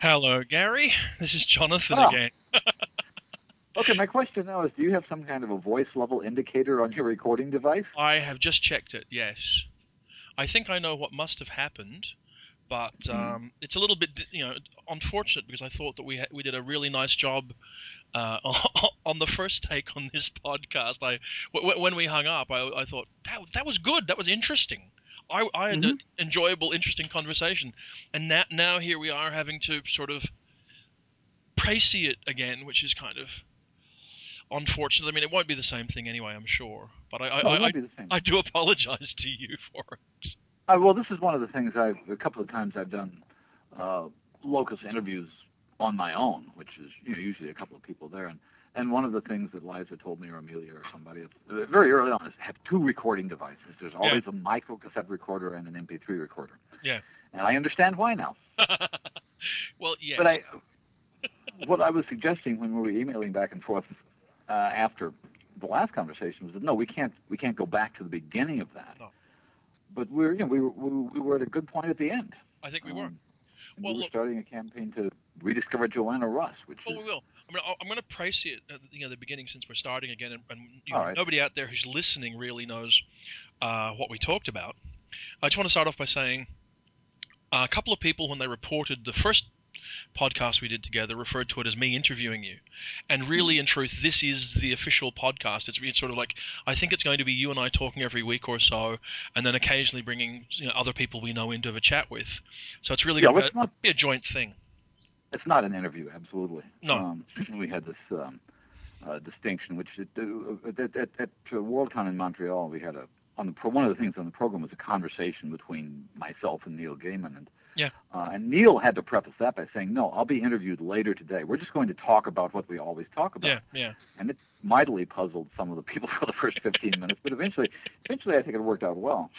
Hello, Gary. This is Jonathan Oh. again. Okay, my question now is do you have some kind of a voice level indicator on your recording device? I have just checked it. Yes, I think I know what must have happened, but Hmm. um, it's a little bit, you know, unfortunate because I thought that we ha- we did a really nice job uh, on the first take on this podcast. I w- w- when we hung up, I, I thought that that was good. That was interesting. I, I had an enjoyable, interesting conversation, and now now here we are having to sort of précis it again, which is kind of unfortunate. I mean, it won't be the same thing anyway, I'm sure. But I, I, No, I, won't be the same. I do apologize to you for it. Uh, well, this is one of the things I've, a couple of times I've done uh, locus interviews on my own, which is you know, usually a couple of people there. And, and one of the things that Liza told me, or Amelia, or somebody, very early on, is have two recording devices. There's always a micro cassette recorder and an MP3 recorder. Yeah. And I understand why now. well, yes. But I, what I was suggesting when we were emailing back and forth uh, after the last conversation was that no, we can't we can't go back to the beginning of that. No. But we're you know we were we, we were at a good point at the end. I think we were. Um, and Well, we were look- starting a campaign to rediscover Joanna Russ, which Well, is we will. I mean, I'm going to praise it at you know the beginning since we're starting again, and, and you know, right. nobody out there who's listening really knows uh, what we talked about. I just want to start off by saying uh, a couple of people when they reported the first podcast we did together referred to it as me interviewing you, and really, in truth, this is the official podcast. It's, it's sort of like I think it's going to be you and I talking every week or so, and then occasionally bringing you know, other people we know into a chat with. So it's really yeah, going to be a joint thing. It's not an interview, absolutely. No. Um, we had this um, uh, distinction, which it, uh, at, at, at uh, Worldcon in Montreal, we had a on the pro, one of the things on the program was a conversation between myself and Neil Gaiman, and Yeah. uh, and Neil had to preface that by saying, "No, I'll be interviewed later today. We're just going to talk about what we always talk about." Yeah, yeah. and it mightily puzzled some of the people for the first 15 minutes, but eventually, eventually, I think it worked out well.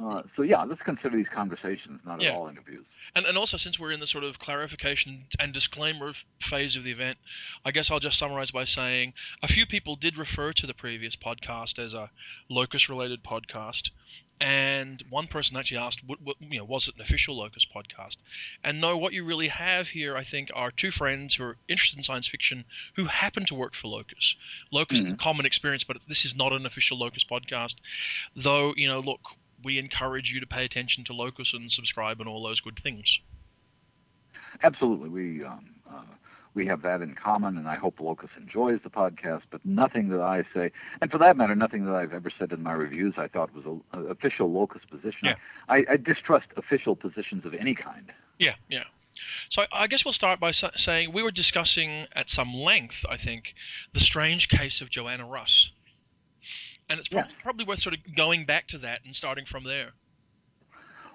Uh, so yeah, let's consider these conversations not Yeah. at all interviews. And, and also, since we're in the sort of clarification and disclaimer phase of the event, I guess I'll just summarize by saying a few people did refer to the previous podcast as a locus related podcast. And one person actually asked, what, what, you know, was it an official Locus podcast? And no, what you really have here, I think, are two friends who are interested in science fiction who happen to work for Locus. Locus is a common experience, but this is not an official Locus podcast. Though, you know, look, we encourage you to pay attention to Locus and subscribe and all those good things. Absolutely, we um, uh, we have that in common, and I hope Locus enjoys the podcast. But nothing that I say, and for that matter, nothing that I've ever said in my reviews, I thought was a, a official Locus position. Yeah. I, I distrust official positions of any kind. Yeah, yeah. So I I guess we'll start by saying we were discussing at some length, I think, the strange case of Joanna Russ. And it's prob- Yes. probably worth sort of going back to that and starting from there.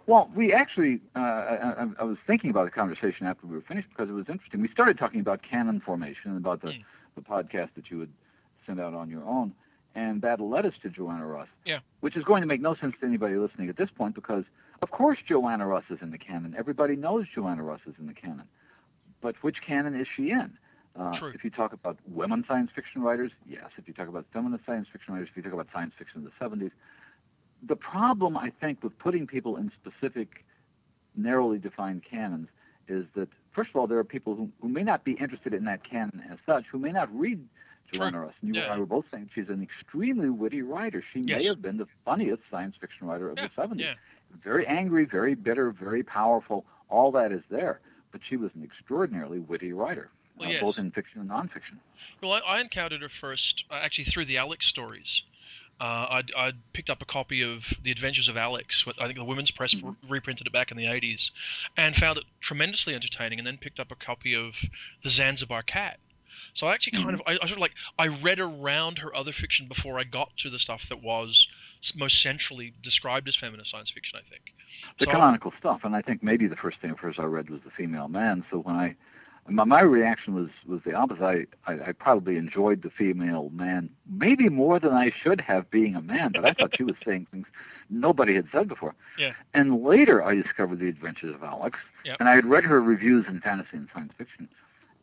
Well, we actually, uh, I, I, I was thinking about the conversation after we were finished because it was interesting. We started talking about canon formation and about the, Mm. the podcast that you would send out on your own, and that led us to Joanna Russ. Yeah. Which is going to make no sense to anybody listening at this point because, of course, Joanna Russ is in the canon. Everybody knows Joanna Russ is in the canon. But which canon is she in? Uh. If you talk about women science fiction writers, yes. If you talk about feminist science fiction writers, if you talk about science fiction in the 70s, the problem I think with putting people in specific, narrowly defined canons is that first of all there are people who, who may not be interested in that canon as such, who may not read. Joanna Russ. And you Yeah. and I were both saying she's an extremely witty writer. She may have been the funniest science fiction writer of Yeah, the 70s. yeah. Very angry, very bitter, very powerful. All that is there. But she was an extraordinarily witty writer, Well, uh, yes. both in fiction and nonfiction. Well, I, I encountered her first, uh, actually, through the Alyx stories. Uh, I'd, I'd picked up a copy of The Adventures of Alyx. I think the Women's Press Mhm. re- reprinted it back in the 80s, and found it tremendously entertaining. And then picked up a copy of The Zanzibar Cat. So I actually kind of, I, I sort of like, I read around her other fiction before I got to the stuff that was most centrally described as feminist science fiction. I think. the So- canonical stuff. And I think maybe the first thing of hers I read was The Female Man. So when I, my, my reaction was was the opposite. I, I I probably enjoyed The Female Man maybe more than I should have, being a man. But I thought she was saying things nobody had said before. Yeah. And later I discovered The Adventures of Alyx, Yep. and I had read her reviews in fantasy and science fiction.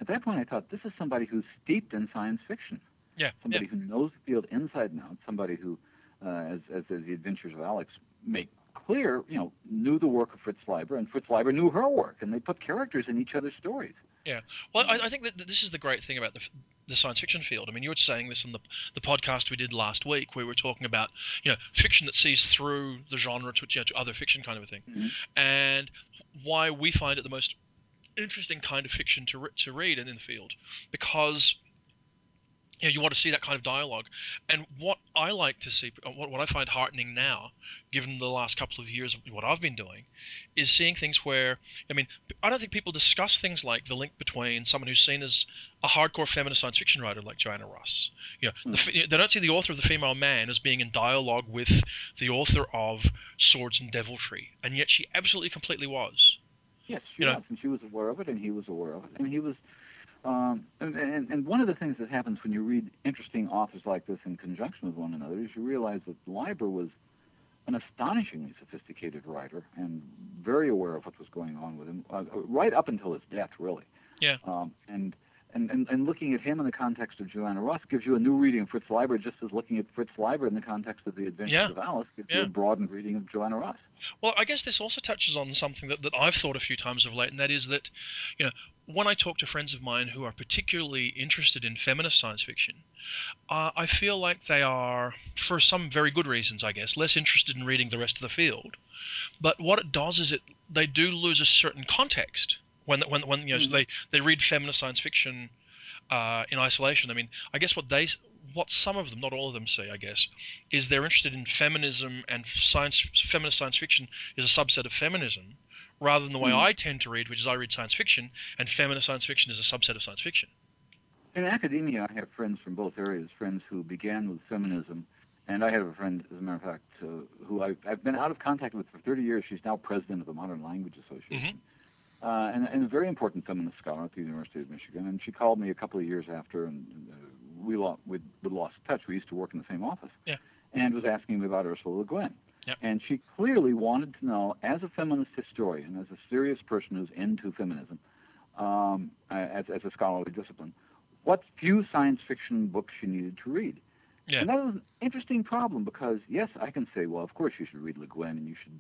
At that point, I thought this is somebody who's steeped in science fiction Yeah. Yeah. somebody who knows the field inside and out, somebody who, uh, as, as as the Adventures of Alyx make clear, you know, knew the work of Fritz Leiber, and Fritz Leiber knew her work, and they put characters in each other's stories. Yeah. Well, I, I think that this is the great thing about the, the science fiction field. I mean, you were saying this in the the podcast we did last week, where we were talking about you know fiction that sees through the genre to, you know, to other fiction kind of a thing, Mm-hmm. and why we find it the most interesting kind of fiction to re- to read in, in the field because you know you want to see that kind of dialogue. And what i like to see uh, what, what i find heartening now given the last couple of years of what i've been doing is seeing things where i mean i don't think people discuss things like the link between someone who's seen as a hardcore feminist science fiction writer like joanna russ. You know the, hmm. they don't see the author of the female man as being in dialogue with the author of swords and deviltry and yet she absolutely completely was. Yes, she You know- was, and she was aware of it, and he was aware of it, and he was. Um, and, and, and one of the things that happens when you read interesting authors like this in conjunction with one another is you realize that Leiber was an astonishingly sophisticated writer and very aware of what was going on with him, uh, right up until his death, really. Yeah. Um, and, and, and, and looking at him in the context of Joanna Russ gives you a new reading of Fritz Leiber, just as looking at Fritz Leiber in the context of The Adventures Yeah. of Alice gives you a broadened reading of Joanna Russ. Well, I guess this also touches on something that, that I've thought a few times of late, and that is that, you know, when I talk to friends of mine who are particularly interested in feminist science fiction, uh, I feel like they are, for some very good reasons, I guess, less interested in reading the rest of the field. But what it does is it they do lose a certain context when when when you know Mhm. they they read feminist science fiction uh, in isolation. I mean, I guess what they what some of them, not all of them, see, I guess, is they're interested in feminism and science. Feminist science fiction is a subset of feminism, rather than the way Mhm. I tend to read, which is I read science fiction, and feminist science fiction is a subset of science fiction. In academia, I have friends from both areas, friends who began with feminism, and I have a friend, as a matter of fact, uh, who I've, I've been out of contact with for 30 years. She's now president of the Modern Language Association, uh, and, and a very important feminist scholar at the University of Michigan. And she called me a couple of years after, and uh, we, lo- we, we lost touch. We used to work in the same office, Yeah. and was asking me about Ursula Le Guin. Yep. And she clearly wanted to know, as a feminist historian, as a serious person who's into feminism, um, as, as a scholarly discipline, what few science fiction books she needed to read. Yeah. And that was an interesting problem because, yes, I can say, well, of course you should read Le Guin and you should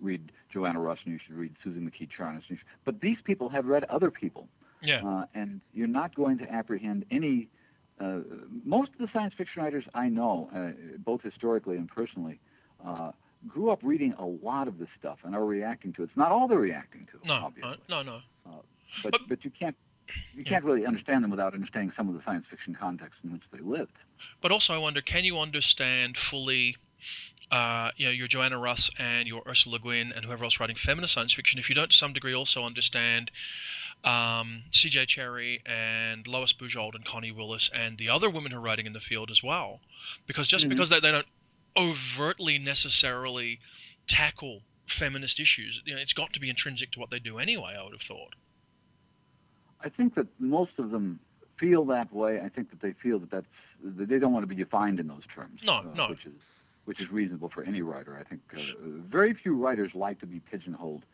read Joanna Russ and you should read Susan McKee Charnas. and you should- But these people have read other people. Yeah. Uh, and you're not going to apprehend any. Uh, most of the science fiction writers I know, uh, both historically and personally, uh, grew up reading a lot of this stuff and are reacting to it. It's not all they're reacting to, No, obviously. no, no, no. But, But- but you can't you can't really understand them without understanding some of the science fiction context in which they lived. But also, I wonder, can you understand fully, uh, you know, your Joanna Russ and your Ursula Le Guin and whoever else writing feminist science fiction if you don't, to some degree, also understand um, C.J. Cherryh and Lois Bujold and Connie Willis and the other women who are writing in the field as well, because just Mhm. because they, they don't overtly necessarily tackle feminist issues, you know, it's got to be intrinsic to what they do anyway. I would have thought. I think that most of them feel that way. I think that they feel that that's that they don't want to be defined in those terms. No, uh, no. Which is which is reasonable for any writer. I think uh, very few writers like to be pigeonholed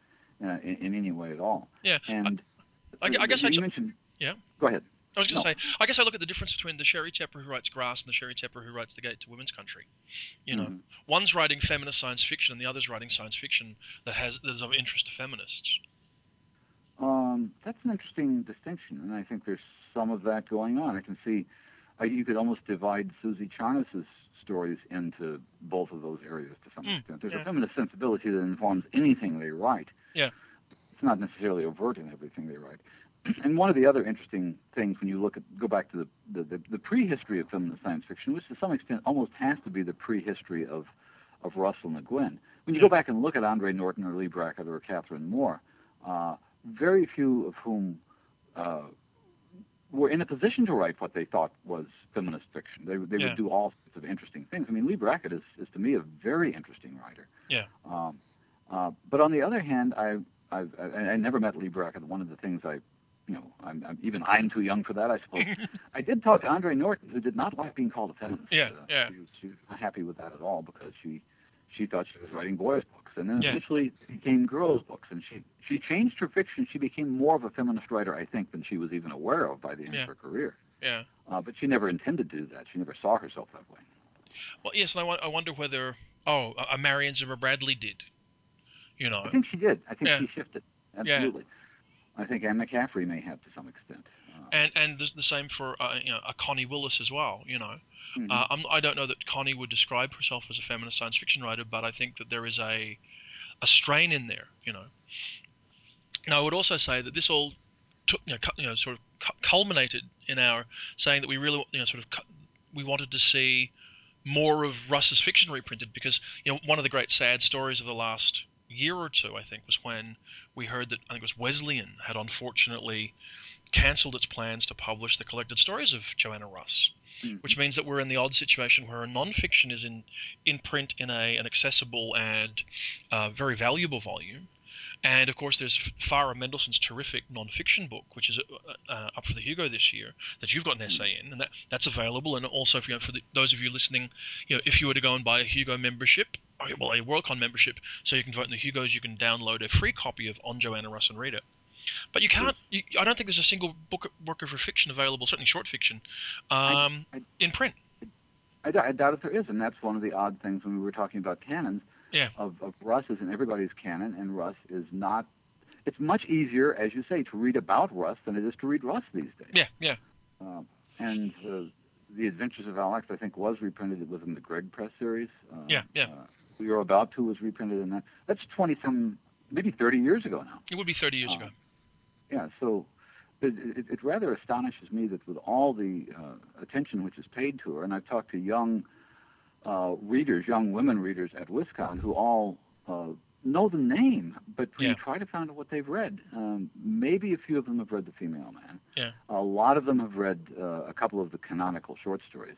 uh, in, in any way at all. Yeah, And I- I guess I mentioned. Yeah. Go ahead. I was going to No. say, I guess I look at the difference between the Sheri Tepper who writes Grass and the Sheri Tepper who writes The Gate to Women's Country. You know, Mhm. one's writing feminist science fiction and the other's writing science fiction that has that is of interest to feminists. Um, that's an interesting distinction, and I think there's some of that going on. I can see uh, you could almost divide Suzy Charnas's stories into both of those areas to some Mm, extent. There's yeah. a feminist sensibility that informs anything they write. Yeah. It's not necessarily overt in everything they write. And one of the other interesting things when you look at go back to the the, the, prehistory of feminist science fiction, which to some extent almost has to be the prehistory of of Russell and Le When you go back and look at Andre Norton or Leigh Brackett or Catherine Moore, uh, very few of whom uh, were in a position to write what they thought was feminist fiction. They, they Yeah. would do all sorts of interesting things. I mean, Leigh Brackett is, is to me a very interesting writer. Yeah. Um, uh, but on the other hand, I, I've, I, I never met Leigh Brackett. One of the things I, you know, I'm, I'm even I'm too young for that, I suppose. I did talk to Andre Norton, who did not like being called a feminist. Yeah, Uh, yeah. She was, she was not happy with that at all because she she thought she was writing boys' books, and then Yeah. eventually became girls' books. And she she changed her fiction. She became more of a feminist writer, I think, than she was even aware of by the end Yeah. of her career. Yeah. Uh, but she never intended to do that. She never saw herself that way. Well, yes, and I, I wonder whether oh, a Marion Zimmer Bradley did. You know. I think she did. I think Yeah. she shifted. Absolutely. I think Anne McCaffrey may have to some extent. Uh, and and the, the same for uh, you know a Connie Willis as well. You know, mhm. uh, I'm, I don't know that Connie would describe herself as a feminist science fiction writer, but I think that there is a a strain in there. You know. Now I would also say that this all took you know, cu- you know sort of cu- culminated in our saying that we really you know sort of cu- we wanted to see more of Russ's fiction reprinted because you know one of the great sad stories of the last year or two I think was when we heard that I think it was Wesleyan had unfortunately cancelled its plans to publish the collected stories of Joanna Russ, Mhm. which means that we're in the odd situation where a non-fiction is in in print in a an accessible and uh, very valuable volume. And of course, there's Farah Mendlesohn's terrific non-fiction book, which is uh, uh, up for the Hugo this year, that you've got an essay in, and that, that's available. And also, for, you know, for the, those of you listening, you know, if you were to go and buy a Hugo membership, or, well, a Worldcon membership, so you can vote in the Hugos, you can download a free copy of On Joanna Russ and read it. But you can't. You, I don't think there's a single book work of fiction available, certainly short fiction, um, I- in print. I doubt if there is, and that's one of the odd things when we were talking about canons. Yeah. Of, of Russ is in everybody's canon, and Russ is not. It's much easier, as you say, to read about Russ than it is to read Russ these days. Yeah, yeah, Um, and uh, the Adventures of Alyx, I think, was reprinted. It was in the Gregg Press series. Uh, Yeah, yeah. Uh, we are about to was reprinted in that. That's twenty some, maybe thirty years ago now. it would be 30 years Uh, ago. Yeah, so it, it, it rather astonishes me that with all the uh, attention which is paid to her, and I've talked to young uh, readers, young women readers at Wisconsin who all uh, know the name, but when Yeah. you try to find out what they've read, um, maybe a few of them have read The Female Man. Yeah. A lot of them have read uh, a couple of the canonical short stories.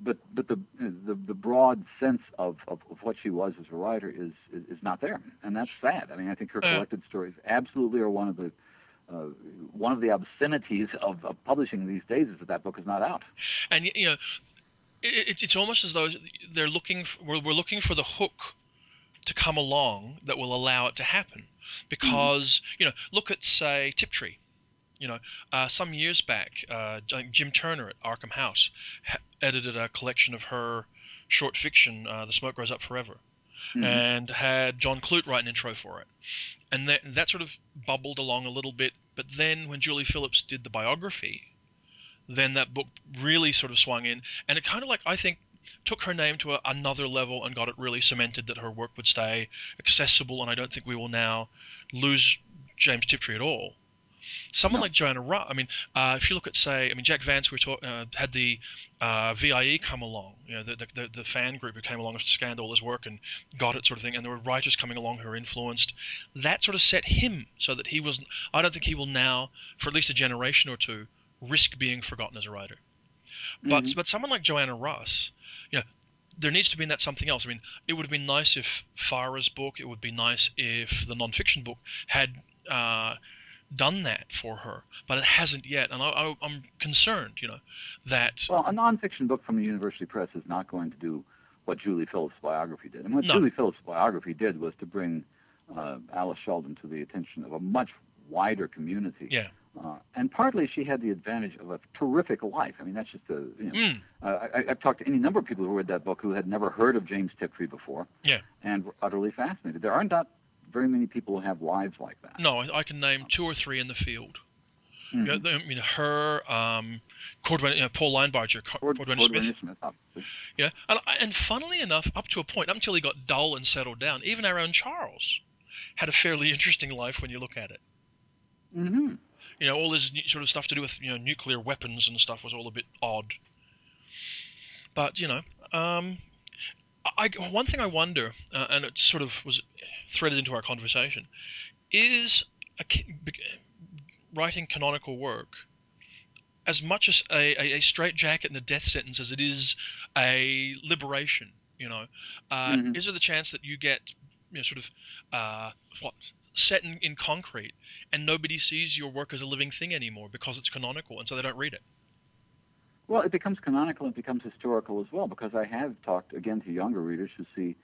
But but the the, the broad sense of, of, of what she was as a writer is, is is not there, and that's sad. I mean, I think her Uh. collected stories absolutely are one of the uh, one of the obscenities of, of publishing these days is that that book is not out. and you know it, it, it's almost as though they're looking f we're, we're looking for the hook to come along that will allow it to happen because you know look at say tiptree you know uh, some years back uh, jim turner at arkham house ha- edited a collection of her short fiction uh, the smoke grows up forever Mhm. and had John Clute write an intro for it. And that, that sort of bubbled along a little bit. But then when Julie Phillips did the biography, then that book really sort of swung in. And it kind of like, I think, took her name to a, another level and got it really cemented that her work would stay accessible. And I don't think we will now lose James Tiptree at all. Someone No. like Joanna Russ, I mean, uh, if you look at, say, I mean, Jack Vance, we talk, uh, had the uh, VIE come along, you know, the, the, the, fan group who came along scanned all his work and got it sort of thing, and there were writers coming along who were influenced. That sort of set him so that he was, I don't think he will now, for at least a generation or two, risk being forgotten as a writer. But Mhm. but someone like Joanna Russ, you know, there needs to be in that something else. I mean, it would have been nice if Farah's book, it would be nice if the nonfiction book had uh, done that for her, but it hasn't yet, and I, I, I'm concerned, you know, that Well, a nonfiction book from the University Press is not going to do what Julie Phillips' biography did. And what No. Julie Phillips' biography did was to bring uh, Alice Sheldon to the attention of a much wider community. Yeah. Uh, and partly she had the advantage of a terrific life. I mean, that's just a, you know, mm, uh, I, I've talked to any number of people who read that book who had never heard of James Tiptree before. Yeah. And were utterly fascinated. There are not very many people who have lives like that. no, I, I can name two or three in the field. Mhm. You know, I mean, her, um, Cordwainer, you know, Paul Linebarger, Co- Cord- Cordwainer Smith, Smith. Yeah, and, and funnily enough, up to a point, up until he got dull and settled down, even our own Charles had a fairly interesting life when you look at it. hmm You know, all this sort of stuff to do with you know nuclear weapons and stuff was all a bit odd. But you know, um, I, one thing I wonder, uh, and it sort of was threaded into our conversation, is a, writing canonical work as much as a, a, a straitjacket and a death sentence as it is a liberation. You know, uh, Mhm. is there the chance that you get you know sort of uh, what set in, in concrete and nobody sees your work as a living thing anymore because it's canonical and so they don't read it? Well, it becomes canonical and it becomes historical as well because I have talked again to younger readers who see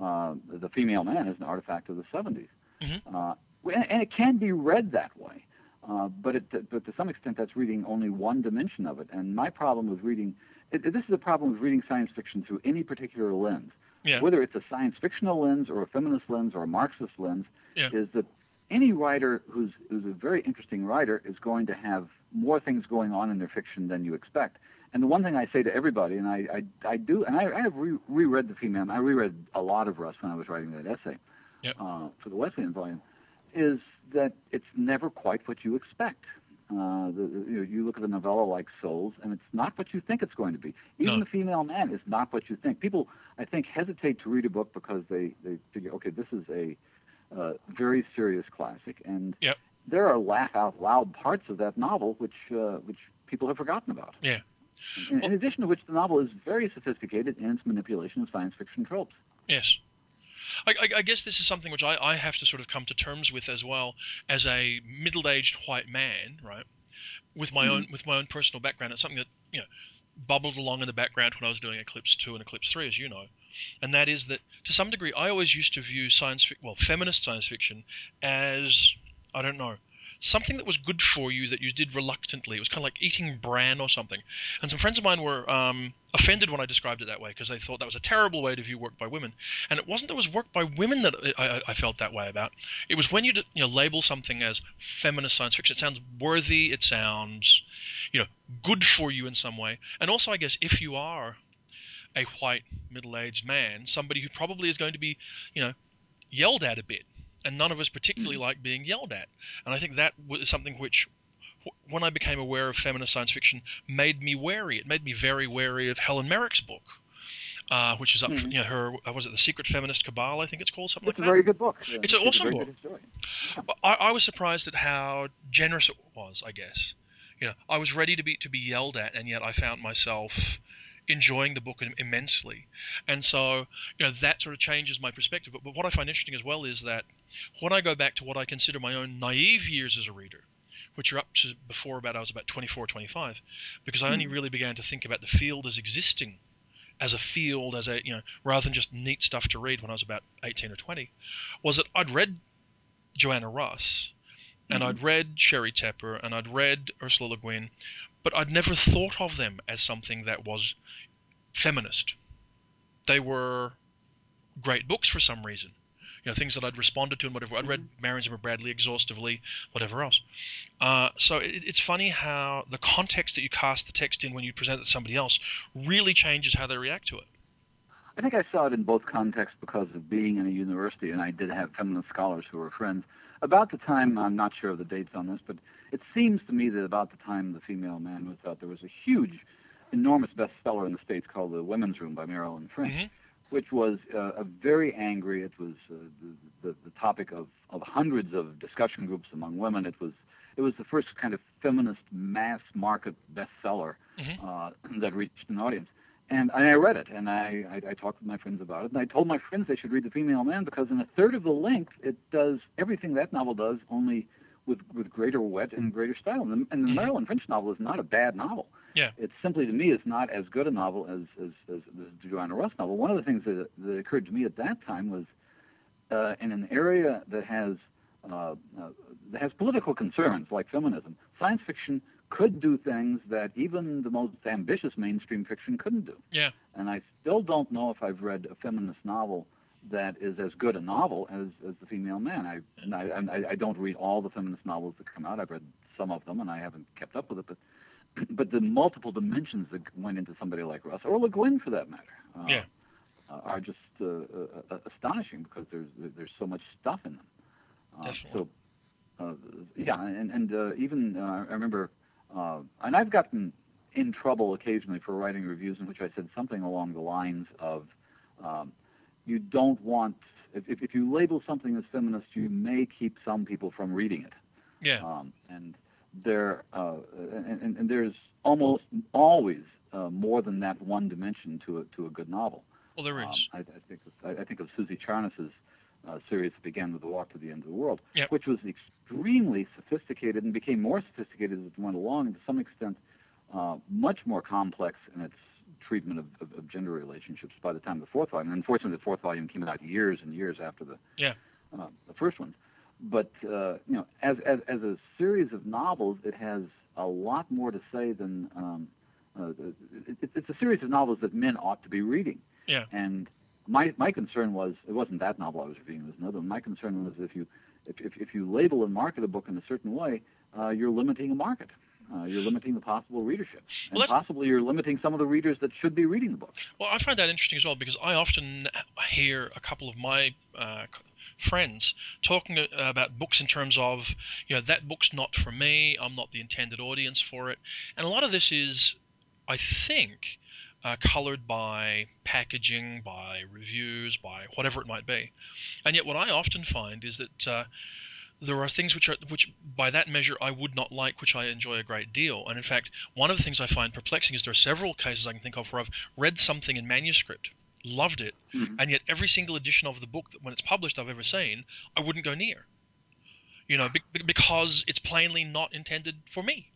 uh, the female man as an artifact of the 70s. Mhm. Uh, and, and it can be read that way, uh, but, it, but to some extent that's reading only one dimension of it. And my problem with reading, it, this is the problem with reading science fiction through any particular lens. Yeah. whether it's a science fictional lens or a feminist lens or a Marxist lens, Yeah. is that any writer who's who's a very interesting writer is going to have more things going on in their fiction than you expect. And the one thing I say to everybody, and I I, I do, and I, I have re- reread the female, I reread a lot of Russ when I was writing that essay Yep. uh, for the Wesleyan volume, is that it's never quite what you expect. Uh, the, you, know, you look at a novella like Souls, and it's not what you think it's going to be. Even No. the female man is not what you think. People, I think, hesitate to read a book because they, they figure, okay, this is a uh, very serious classic, and Yep. there are laugh out loud parts of that novel which uh, which people have forgotten about. Yeah. In, in addition to which, the novel is very sophisticated in its manipulation of science fiction tropes. Yes. I, I, I guess this is something which I, I have to sort of come to terms with as well as a middle-aged white man, right? With my Mhm. own with my own personal background, it's something that you know bubbled along in the background when I was doing Eclipse two and Eclipse three, as you know, and that is that to some degree I always used to view science fiction, well feminist science fiction as I don't know something that was good for you that you did reluctantly. It was kind of like eating bran or something. And some friends of mine were um, offended when I described it that way because they thought that was a terrible way to view work by women. And it wasn't that it was work by women that I, I, felt that way about. It was when you you know label something as feminist science fiction. It sounds worthy. It sounds you know good for you in some way. And also, I guess if you are a white middle-aged man, somebody who probably is going to be you know yelled at a bit. And none of us particularly like being yelled at. And I think that was something which when I became aware of feminist science fiction, made me wary. It made me very wary of Helen Merrick's book, uh, which is up for Mhm. you know her uh, was it the Secret Feminist Cabal? I think it's called something It's a like that. It's a very good book. Uh, It's an awesome book. good historian. But I, I was surprised at how generous it was. I guess you know I was ready to be to be yelled at, and yet I found myself enjoying the book immensely. And so you know that sort of changes my perspective. But, but what I find interesting as well is that when I go back to what I consider my own naive years as a reader, which are up to before about I was about 24, 25, because I only Hmm. really began to think about the field as existing as a field, as a you know, rather than just neat stuff to read when I was about 18 or 20, was that I'd read Joanna Russ, and Mhm. I'd read Sheri Tepper, and I'd read Ursula Le Guin, but I'd never thought of them as something that was feminist. They were great books for some reason. You know, things that I'd responded to and whatever. I'd read Marion Zimmer Bradley exhaustively, whatever else. Uh, so it, it's funny how the context that you cast the text in when you present it to somebody else really changes how they react to it. I think I saw it in both contexts because of being in a university, and I did have feminist scholars who were friends. About the time, I'm not sure of the dates on this, but it seems to me that about the time The Female Man was out, there was a huge, enormous bestseller in the States called The Women's Room by Marilyn French, Mhm. which was uh, a very angry, it was uh, the, the, the topic of, of hundreds of discussion groups among women. It was, it was the first kind of feminist mass market bestseller Mhm. uh, that reached an audience. And, I read it, and I, I, I talked with my friends about it, and I told my friends they should read The Female Man because in a third of the length, it does everything that novel does, only with, with greater wit and greater style. And the, and the Mhm. Marilyn French novel is not a bad novel. Yeah. It simply, to me, is not as good a novel as, as, as the Joanna Russ novel. One of the things that, that occurred to me at that time was uh, in an area that has uh, uh, that has political concerns like feminism, science fiction could do things that even the most ambitious mainstream fiction couldn't do. Yeah. And I still don't know if I've read a feminist novel that is as good a novel as, as The Female Man. I, I, I I don't read all the feminist novels that come out. I've read some of them, and I haven't kept up with it. But but the multiple dimensions that went into somebody like Russ, or Le Guin for that matter, uh, Yeah. uh, are just uh, uh, uh, astonishing because there's there's so much stuff in them. Uh, Definitely. So, uh, yeah, and and uh, even uh, I remember, uh, and I've gotten in trouble occasionally for writing reviews in which I said something along the lines of, um, you don't want if, if if you label something as feminist, you may keep some people from reading it. Yeah. Um, and there uh, and, and, and there's almost always uh, more than that one dimension to a to a good novel. Well, there Um. I, I think of, I, think of Suzy Charnas's uh, series that began with the Walk to the End of the World, Yep. which was extremely sophisticated and became more sophisticated as it went along, and to some extent, uh, much more complex in its treatment of, of, of gender relationships by the time the fourth volume. And unfortunately, the fourth volume came out years and years after the Yeah. uh, the first one. But uh, you know, as, as as a series of novels, it has a lot more to say than um, uh, it, it- it's a series of novels that men ought to be reading. Yeah. And my my concern was it wasn't that novel I was reviewing. It was another. one. My concern was if you if if, if you label and market a book in a certain way, uh, you're limiting a market. Uh, you're limiting the possible readership, and Well, possibly you're limiting some of the readers that should be reading the book. Well, I find that interesting as well because I often hear a couple of my uh, friends talking about books in terms of, you know, that book's not for me. I'm not the intended audience for it, and a lot of this is, I think, uh, colored by packaging, by reviews, by whatever it might be. And yet, what I often find is that. Uh, there are things which are which by that measure I would not like, which I enjoy a great deal. And in fact, one of the things I find perplexing is there are several cases I can think of where I've read something in manuscript, loved it, Mhm. and yet every single edition of the book that when it's published I've ever seen, I wouldn't go near. You know, be- because it's plainly not intended for me.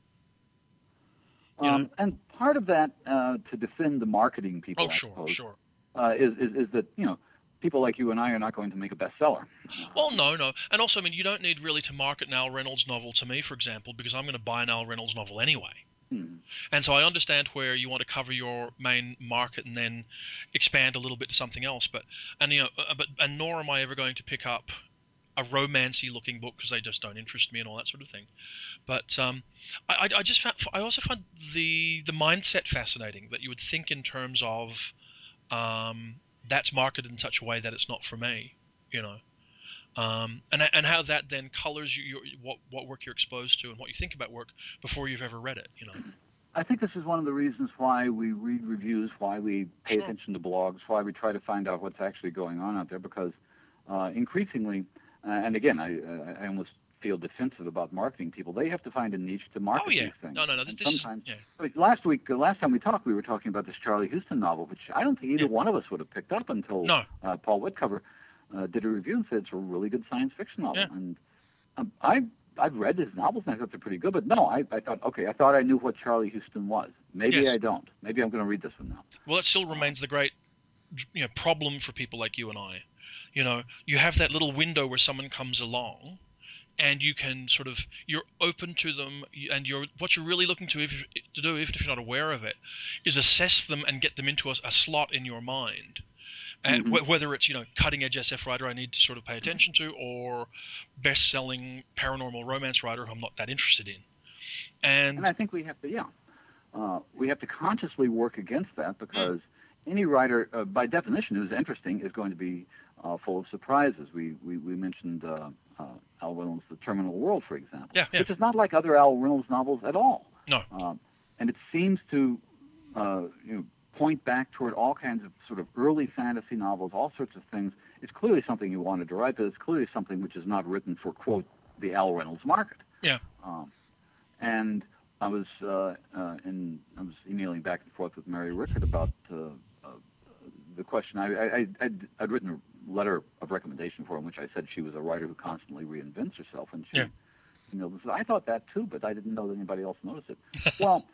Um, and part of that, uh, to defend the marketing people, Oh, I sure, suppose, sure. uh, is, is is that you know people like you and I are not going to make a bestseller. Well, no, no. And also, I mean, you don't need really to market an Al Reynolds novel to me, for example, because I'm going to buy an Al Reynolds novel anyway. Hmm. And so I understand where you want to cover your main market and then expand a little bit to something else. But and you know, uh, but and nor am I ever going to pick up a romancy looking book because they just don't interest me and all that sort of thing. But um, I, I, just found, I also find the the mindset fascinating that you would think in terms of um, that's marketed in such a way that it's not for me, you know. Um, and and how that then colors you, your, what what work you're exposed to and what you think about work before you've ever read it, you know. I think this is one of the reasons why we read reviews, why we pay Sure. attention to blogs, why we try to find out what's actually going on out there. Because uh, increasingly, uh, and again, I, I I almost feel defensive about marketing people. They have to find a niche to market Oh yeah, these things. no, no, no. This, this is yeah. Last week, uh, last time we talked, we were talking about this Charlie Huston novel, which I don't think either Yeah. one of us would have picked up until No, uh, Paul Witcover uh, did a review and said it's a really good science fiction novel. Yeah. And um, I I've read his novels and I thought they're pretty good, but no, I, I thought okay, I thought I knew what Charlie Huston was. Maybe Yes. I don't. Maybe I'm going to read this one now. well, it still remains the great you know problem for people like you and I. You know, you have that little window where someone comes along, and you can sort of you're open to them, and you're what you're really looking to if, to do, even if you're not aware of it, is assess them and get them into a, a slot in your mind. And Mhm. wh- whether it's you know cutting edge SF writer I need to sort of pay attention to, or best selling paranormal romance writer who I'm not that interested in, and And I think we have to, yeah, uh, we have to consciously work against that because any writer, uh, by definition, who's interesting is going to be uh, full of surprises. We we, we mentioned uh, uh, Al Reynolds' The Terminal World, for example, Yeah, yeah. which is not like other Al Reynolds novels at all. No. Um, and it seems to uh, you know, point back toward all kinds of sort of early fantasy novels, all sorts of things. It's clearly something you wanted to write, but it's clearly something which is not written for quote the Al Reynolds market. Yeah. Um, and I was uh, uh, in I was emailing back and forth with Mary Rickert about uh, uh, the question. I, I, I'd, I'd written a letter of recommendation for him, which I said she was a writer who constantly reinvents herself, and she Yeah. and said, "I thought that too, but I didn't know that anybody else noticed it." well,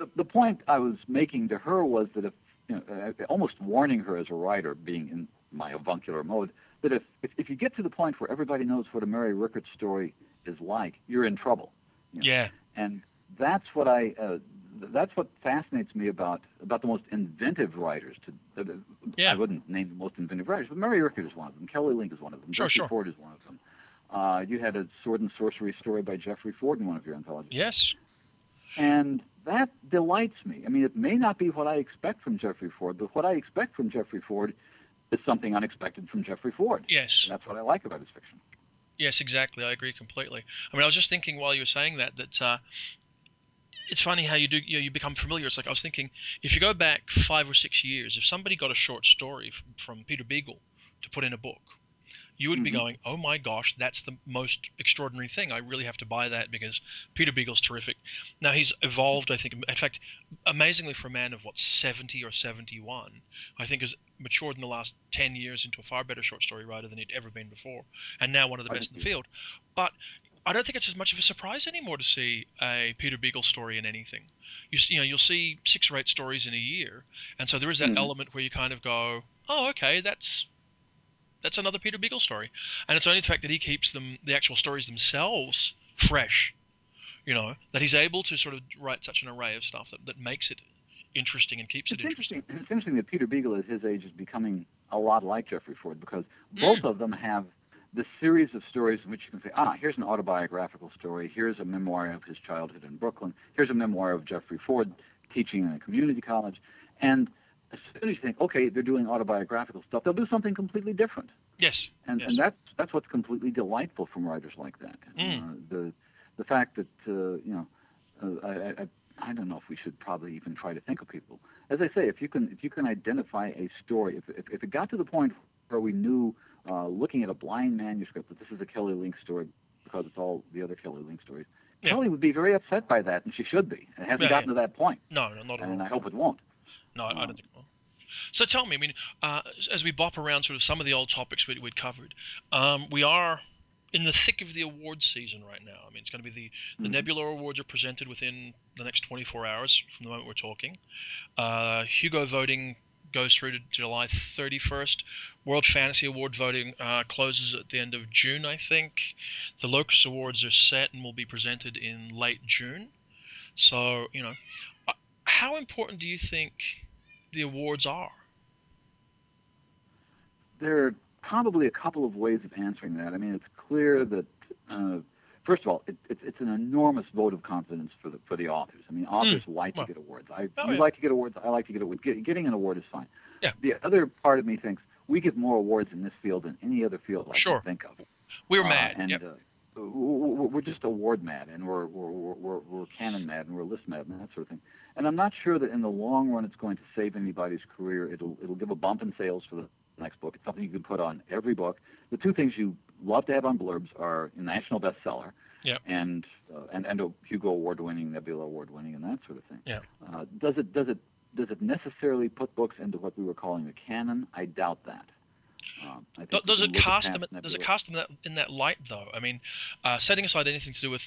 the, the point I was making to her was that if you know, uh, almost warning her as a writer, being in my avuncular mode, that if, if if you get to the point where everybody knows what a Mary Rickert story is like, you're in trouble yeah, and that's what I uh, that's what fascinates me about about the most inventive writers. To uh, Yeah. I wouldn't name the most inventive writers, but Mary Rickert is one of them. Kelly Link is one of them. Sure, Jeffrey sure. Ford is one of them. Uh, you had a sword and sorcery story by Jeffrey Ford in one of your anthologies, yes, and that delights me. I mean, it may not be what I expect from Jeffrey Ford, but what I expect from Jeffrey Ford is something unexpected from Jeffrey Ford. yes. And that's what I like about his fiction. Yes, exactly. I agree completely. I mean, I was just thinking while you were saying that that uh, it's funny how you do you, know, you become familiar. It's like I was thinking if you go back five or six years, if somebody got a short story from, from Peter Beagle to put in a book, you would be Mhm. going, "Oh my gosh, that's the most extraordinary thing! I really have to buy that because Peter Beagle's terrific." Now he's evolved. I think, in fact, amazingly for a man of what seventy or seventy-one, I think has matured in the last ten years into a far better short story writer than he'd ever been before, and now one of the I best in the field. But I don't think it's as much of a surprise anymore to see a Peter Beagle story in anything. You, you know, you'll see six or eight stories in a year, and so there is that Mhm. element where you kind of go, "Oh, okay, that's that's another Peter Beagle story," and it's only the fact that he keeps them, the actual stories themselves, fresh. You know, that he's able to sort of write such an array of stuff that, that makes it interesting and keeps it's it interesting. interesting. It's interesting that Peter Beagle at his age is becoming a lot like Jeffrey Ford because Mm. both of them have this series of stories in which you can say, ah, here's an autobiographical story, here's a memoir of his childhood in Brooklyn, here's a memoir of Jeffrey Ford teaching in a community college, and as soon as you think, okay, they're doing autobiographical stuff, they'll do something completely different. Yes. and Yes. and that's that's what's completely delightful from writers like that. Mm. Uh, the the fact that uh, you know, uh, I, I I don't know if we should probably even try to think of people. As I say, if you can if you can identify a story, if if, if it got to the point where we knew, uh, looking at a blind manuscript, that this is a Kelly Link story because it's all the other Kelly Link stories. Yeah. Kelly would be very upset by that, and she should be. It hasn't Yeah, gotten to that point, No, no, not at all. and I hope it won't. No, I don't think it will. So tell me, I mean, uh, as we bop around sort of some of the old topics we, we'd covered, um, we are in the thick of the awards season right now. I mean, it's going to be the, the Mhm. Nebula Awards are presented within the next 24 hours from the moment we're talking. Uh, Hugo voting goes through to July 31st. World Fantasy Award voting uh, closes at the end of June, I think. The Locus Awards are set and will be presented in late June. So, you know, how important do you think the awards are? There are probably a couple of ways of answering that. I mean, it's clear that, uh, first of all, it, it, it's an enormous vote of confidence for the for the authors. I mean, authors like well. to get awards. I Oh, yeah. like to get awards. I like to get awards. Get, getting an award is fine. Yeah. The other part of me thinks we get more awards in this field than any other field I Sure. can think of. We're Uh, mad. and Yep. uh, we're just award mad, and we're we're, we're we're canon mad, and we're list mad, and that sort of thing. And I'm not sure that in the long run it's going to save anybody's career. It'll it'll give a bump in sales for the next book. It's something you can put on every book. The two things you love to have on blurbs are a national bestseller, Yep. and uh, and and a Hugo Award winning, Nebula Award winning, and that sort of thing. Yeah. Uh, does it does it does it necessarily put books into what we were calling the canon? I doubt that. Um, I think Does it cast them? Does it cast them in that, in that light though? I mean, uh, setting aside anything to do with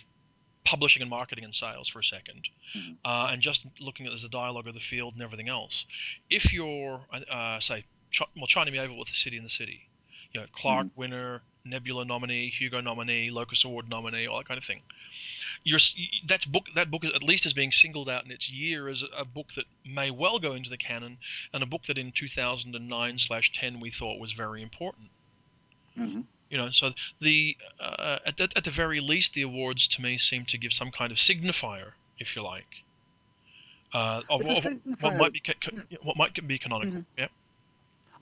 publishing and marketing and sales for a 2nd Mhm. uh, and just looking at as a dialogue of the field and everything else. If you're, uh, say, Ch- well, China Mieville with the City in the City, you know, Clarke Mm-hmm. winner, Nebula nominee, Hugo nominee, Locus Award nominee, all that kind of thing. You're, that's book that book is at least is being singled out in its year as a, book that may well go into the canon and a book that in 2009 slash 10 we thought was very important. Mhm. You know, so the uh, at, the, at the very least, the awards to me seem to give some kind of signifier, if you like, uh, of, of what might be ca- what might be canonical. Mhm. Yeah.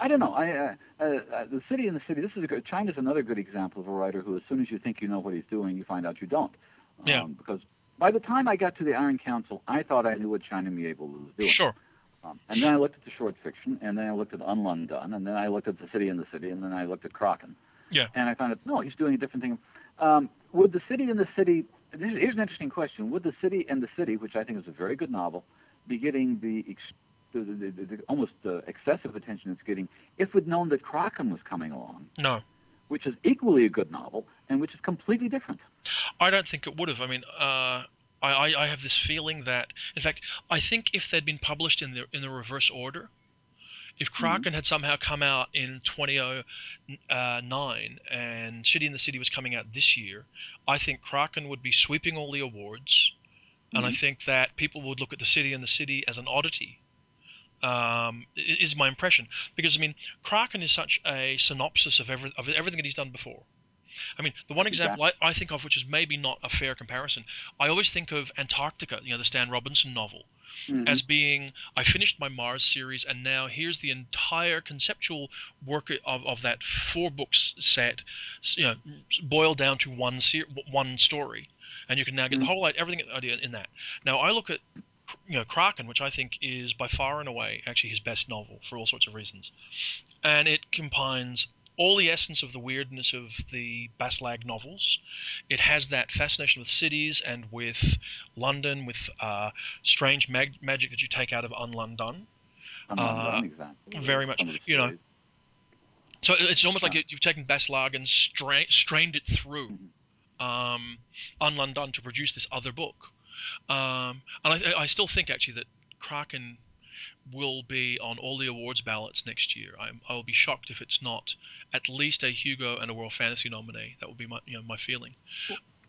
I don't know. I, uh, uh, uh, the city in the city. This is a good. China's another good example of a writer who, as soon as you think you know what he's doing, you find out you don't. Um, Yeah. Because by the time I got to the Iron Council, I thought I knew what China Mieville was doing. Sure. Um, and then I looked at the short fiction, and then I looked at Un Lun Dun, and then I looked at the city in the city, and then I looked at Kraken. Yeah. And I found out no, he's doing a different thing. Um, would the city in the city? this- Here's an interesting question. Would the city and the city, which I think is a very good novel, be getting the ex- the, the, the, the almost uh, excessive attention it's getting if we'd known that Kraken was coming along, No, which is equally a good novel and which is completely different. I don't think it would have. I mean, uh, I, I have this feeling that, in fact, I think if they'd been published in the in the reverse order, if Kraken had somehow come out in 2009 and City in the City was coming out this year, I think Kraken would be sweeping all the awards, and I Mhm. think that people would look at the City in the City as an oddity. Um, is my impression because I mean Kraken is such a synopsis of every, of everything that he's done before. I mean, the one example I, I think of, which is maybe not a fair comparison, I always think of Antarctica, you know, the Stan Robinson novel, Mhm. as being I finished my Mars series, and now here's the entire conceptual work of, of that four books set, you know, boiled down to one ser- one story, and you can now get the Mhm. whole everything idea in that. Now I look at you know Kraken, which I think is by far and away actually his best novel for all sorts of reasons, and it combines all the essence of the weirdness of the Bas-Lag novels. It has that fascination with cities and with London, with uh, strange mag- magic that you take out of exactly. uh, very much, Some of the you know. So it's almost like Yeah. you've taken Bas-Lag and stra- strained it through Mhm. um, Un Lun Dun to produce this other book. Um, and I, I still think actually that Kraken will be on all the awards ballots next year. I'm, I will be shocked if it's not at least a Hugo and a World Fantasy nominee. That would be my you know my feeling.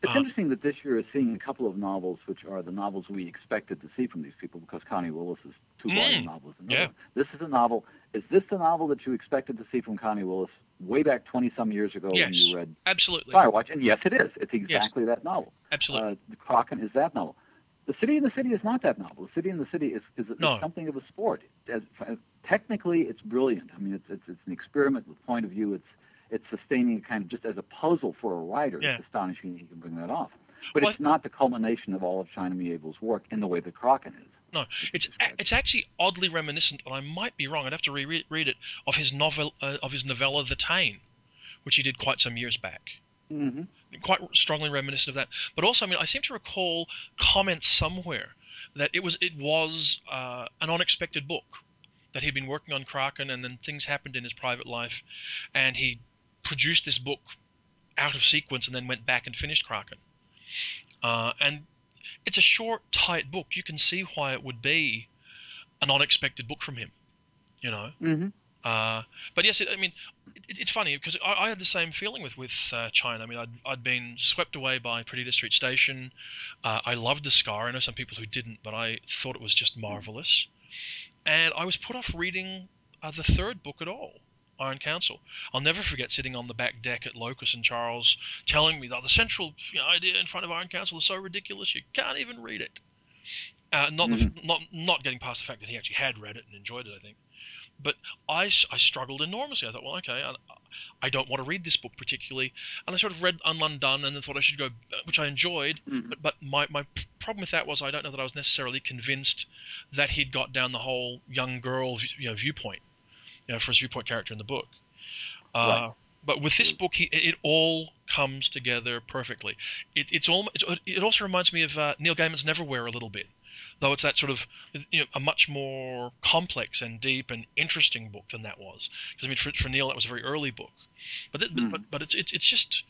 It's Uh, interesting that this year is seeing a couple of novels which are the novels we expected to see from these people because Connie Willis Willis's two-volume Mm, novel is another yeah. This is a novel. Is this the novel that you expected to see from Connie Willis way back 20-some years ago when you read Absolutely. Firewatch? And yes, it is. It's exactly that novel. Absolutely. Uh, the Kraken is that novel. The City in the City is not that novel. The City in the City is, is, is No. something of a sport. As, technically, it's brilliant. I mean, it's, it's, it's an experiment with point of view. It's it's sustaining kind of just as a puzzle for a writer. Yeah. It's astonishing he can bring that off. But Well, it's not the culmination of all of China Mieville's work in the way that Kraken is. No, it's it's actually oddly reminiscent, and I might be wrong. I'd have to reread read it of his novel uh, of his novella The Tain, which he did quite some years back. Mhm. Quite strongly reminiscent of that. But also, I mean, I seem to recall comments somewhere that it was it was uh, an unexpected book that he'd been working on Kraken, and then things happened in his private life, and he produced this book out of sequence, and then went back and finished Kraken. Uh, and it's a short, tight book. You can see why it would be an unexpected book from him. You know. Mhm. Uh, but yes, it, I mean, it, it's funny because I, I had the same feeling with with uh, China. I mean, I'd, I'd been swept away by Perdido Street Station. Uh, I loved the Scar. I know some people who didn't, but I thought it was just marvelous. And I was put off reading uh, the third book at all, Iron Council. I'll never forget sitting on the back deck at Locus and Charles telling me that the central you know, idea in front of Iron Council is so ridiculous you can't even read it. Uh, not, the, not not getting past the fact that he actually had read it and enjoyed it, I think. But I, I struggled enormously. I thought, well, okay, I, I don't want to read this book particularly, and I sort of read Un Lun Dun and then thought I should go, which I enjoyed. Mhm. But but my my problem with that was I don't know that I was necessarily convinced that he'd got down the whole young girl you know viewpoint, you know, for his viewpoint character in the book. Uh, Right. But with this book, he, it all comes together perfectly. It, it's all. It's, it also reminds me of uh, Neil Gaiman's Neverwhere a little bit, though it's that sort of you know a much more complex and deep and interesting book than that was. Because I mean, for, for Neil, that was a very early book. But th- Mm. but but it's, it's it's just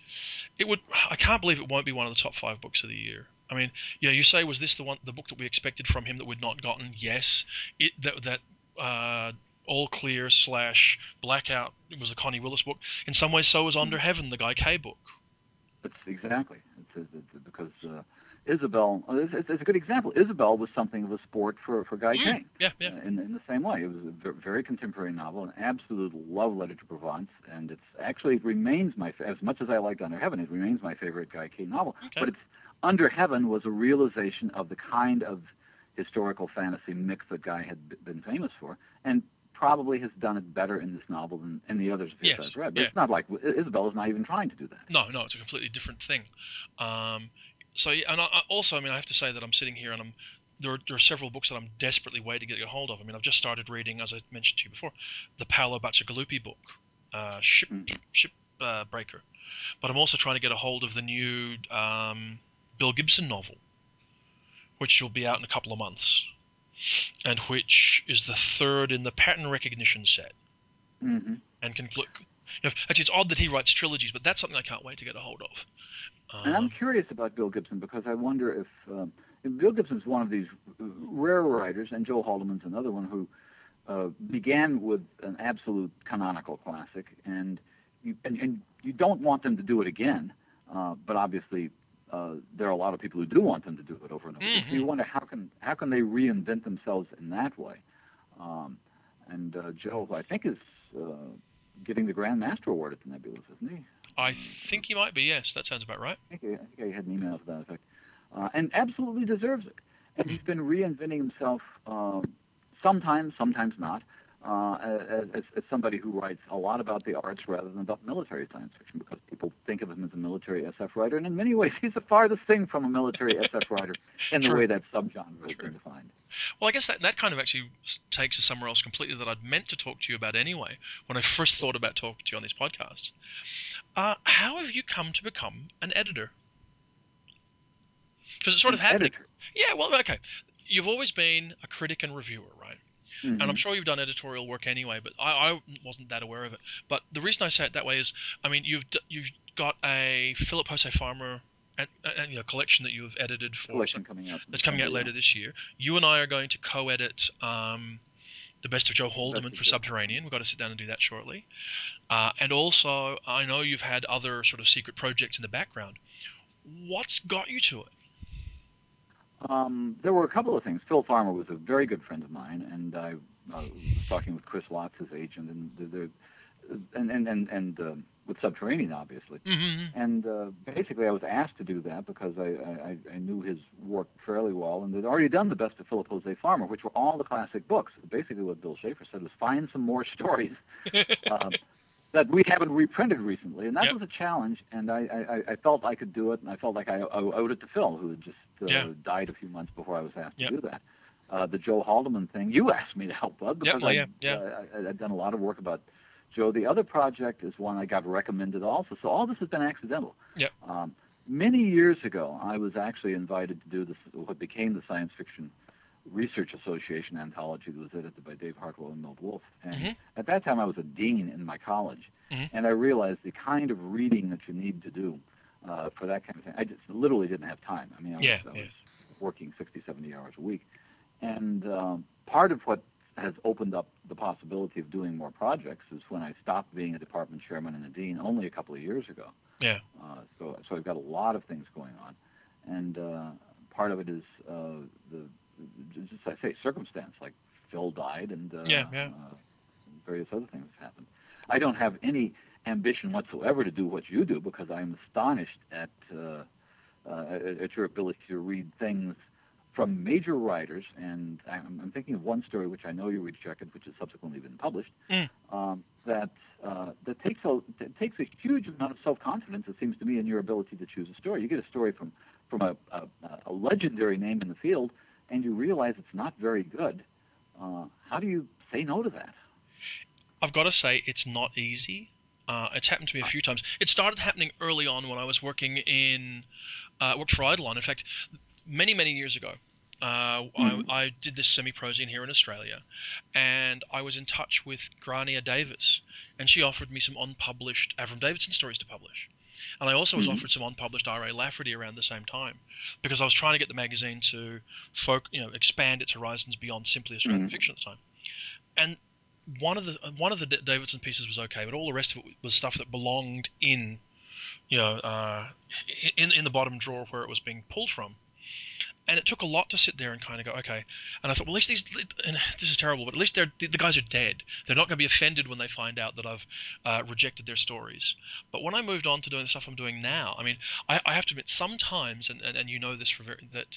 it would. I can't believe it won't be one of the top five books of the year. I mean, yeah, you say was this the one the book that we expected from him that we'd not gotten? Yes, it that that. Uh, all clear slash blackout. It was a Connie Willis book. In some ways, so was Under Heaven, the Guy Kay book. It's exactly. It's, it's, because uh, Ysabel. uh, It's, it's a good example. Ysabel was something of a sport for for Guy Mm, Kay. Yeah, yeah. uh, in, in the same way. It was a very contemporary novel, an absolute love letter to Provence, and it's actually it remains my as much as I liked Under Heaven, it remains my favorite Guy Kay novel. Okay. But it's Under Heaven was a realization of the kind of historical fantasy mix that Guy had been famous for, and probably has done it better in this novel than any others Yes, I've read. But yeah. it's not like Ysabel is not even trying to do that. No, no, it's a completely different thing. Um, so, and I, I also, I mean, I have to say that I'm sitting here and I'm there. Are, there are several books that I'm desperately waiting to get a hold of. I mean, I've just started reading, as I mentioned to you before, the Paolo Bacigalupi book, uh, Ship Mhm. Ship uh, Breaker. But I'm also trying to get a hold of the new um, Bill Gibson novel, which will be out in a couple of months, and which is the third in the pattern recognition set hmm and conclude. You know, actually, it's odd that he writes trilogies, but that's something I can't wait to get a hold of. And I'm Um, curious about Bill Gibson because I wonder if, um, if Bill Gibson's one of these rare writers, and Joe Haldeman's another one who uh, began with an absolute canonical classic, and you and, and you don't want them to do it again, uh, but obviously uh, there are a lot of people who do want them to do it over and over. again. So you Mhm. wonder how can how can they reinvent themselves in that way? Um, and uh, Joe, I think, is uh, getting the Grand Master Award at the Nebulas, isn't he? I think he might be. Yes, that sounds about right. I think I, I think I had an email to that effect, uh, and absolutely deserves it. And he's been reinventing himself, um, sometimes, sometimes not, uh, as, as, somebody who writes a lot about the arts rather than about military science fiction, because people think of him as a military SF writer, and in many ways, he's the farthest thing from a military SF writer in the True. way that subgenre has been defined. Well, I guess that, that kind of actually takes us somewhere else completely that I'd meant to talk to you about anyway when I first thought about talking to you on these podcasts. Uh, how have you come to become an editor? Because it's sort An of happening. editor. Yeah, well, okay. You've always been a critic and reviewer, right? Mhm. and I'm sure you've done editorial work anyway, but I, I wasn't that aware of it. But the reason I say it that way is, I mean, you've you've got a Philip Jose Farmer and, and, you know, collection that you've edited for collection coming out. that's coming out later this year. You and I are going to co-edit um, the Best of Joe Haldeman for. Subterranean. We've got to sit down and do that shortly. Uh, and also, I know you've had other sort of secret projects in the background. What's got you to it? Um, there were a couple of things. Phil Farmer was a very good friend of mine, and I uh, was talking with Chris Watts, his agent, and the, the and and and, and uh, with Subterranean, obviously. Mm-hmm. And uh, basically, I was asked to do that because I, I, I knew his work fairly well, and they'd already done the best of Philip Jose Farmer, which were all the classic books. Basically, what Bill Schafer said was find some more stories um, that we haven't reprinted recently, and that Yep. was a challenge. And I, I, I felt I could do it, and I felt like I, I owed it to Phil, who had just uh, Yeah. died a few months before I was asked Yep. to do that. Uh, the Joe Haldeman thing, you asked me to help Bud Yep, because well, I, yeah, yeah. Uh, I, I'd done a lot of work about Joe. The other project is one I got recommended also. So all this has been accidental. Yep. Um, many years ago, I was actually invited to do this, what became the Science Fiction Research Association anthology that was edited by Dave Hartwell and Milt Wolf. And Mhm. at that time, I was a dean in my college, Mhm. and I realized the kind of reading that you need to do uh, for that kind of thing. I just literally didn't have time. I mean, I was, Yeah, I yeah. working 60, 70 hours a week. And um, part of what has opened up the possibility of doing more projects is when I stopped being a department chairman and a dean only a couple of years ago. Yeah. Uh, so, so I've got a lot of things going on, and uh, part of it is uh, the just I say circumstance, like Phil died, and uh, Yeah, yeah. Uh, various other things have happened. I don't have any ambition whatsoever to do what you do because I'm astonished at uh, uh, at at your ability to read things from major writers, and I'm, I'm thinking of one story which I know you rejected, which has subsequently been published, Mm. um, that uh, that takes a that takes a huge amount of self confidence. It seems to me in your ability to choose a story. You get a story from from a, a, a legendary name in the field, and you realize it's not very good. Uh, how do you say no to that? I've got to say, it's not easy. Uh, it's happened to me a few times. It started happening early on when I was working in, uh, worked for Eidolon. In fact, many, many years ago, uh, Mhm. I, I did this semi-prozine here in Australia, and I was in touch with Grania Davis, and she offered me some unpublished Avram Davidson stories to publish. And I also was Mhm. offered some unpublished R.A. Lafferty around the same time, because I was trying to get the magazine to folk, you know, expand its horizons beyond simply Australian Mhm. fiction at the time. And one of the one of the Davidson pieces was okay, but all the rest of it was stuff that belonged in, you know, uh, in in the bottom drawer where it was being pulled from. And it took a lot to sit there and kind of go, okay. And I thought, well, at least these, this is terrible, but at least the guys are dead. They're not going to be offended when they find out that I've uh, rejected their stories. But when I moved on to doing the stuff I'm doing now, I mean, I, I have to admit, sometimes, and, and, and you know this for very, that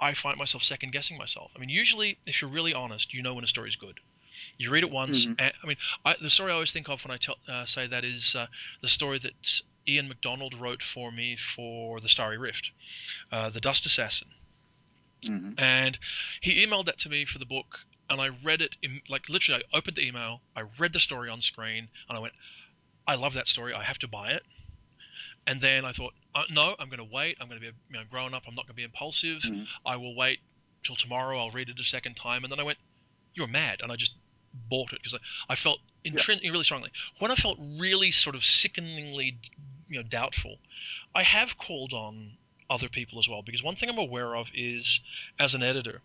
I find myself second guessing myself. I mean, usually, if you're really honest, you know when a story's good. You read it once. Mhm. And, I mean, I, the story I always think of when I tell, uh, say that is uh, the story that Ian McDonald wrote for me for the Starry Rift, uh, the Dust Assassin, hmm and he emailed that to me for the book, and I read it in like literally. I opened the email, I read the story on screen, and I went, "I love that story. I have to buy it." And then I thought, uh, "No, I'm going to wait. I'm going to be you know, grown up. I'm not going to be impulsive. Mhm. I will wait till tomorrow. I'll read it a second time." And then I went, "You're mad," and I just bought it because I, I felt intrin- really strongly. When I felt really sort of sickeningly, you know, doubtful, I have called on other people as well because one thing I'm aware of is, as an editor,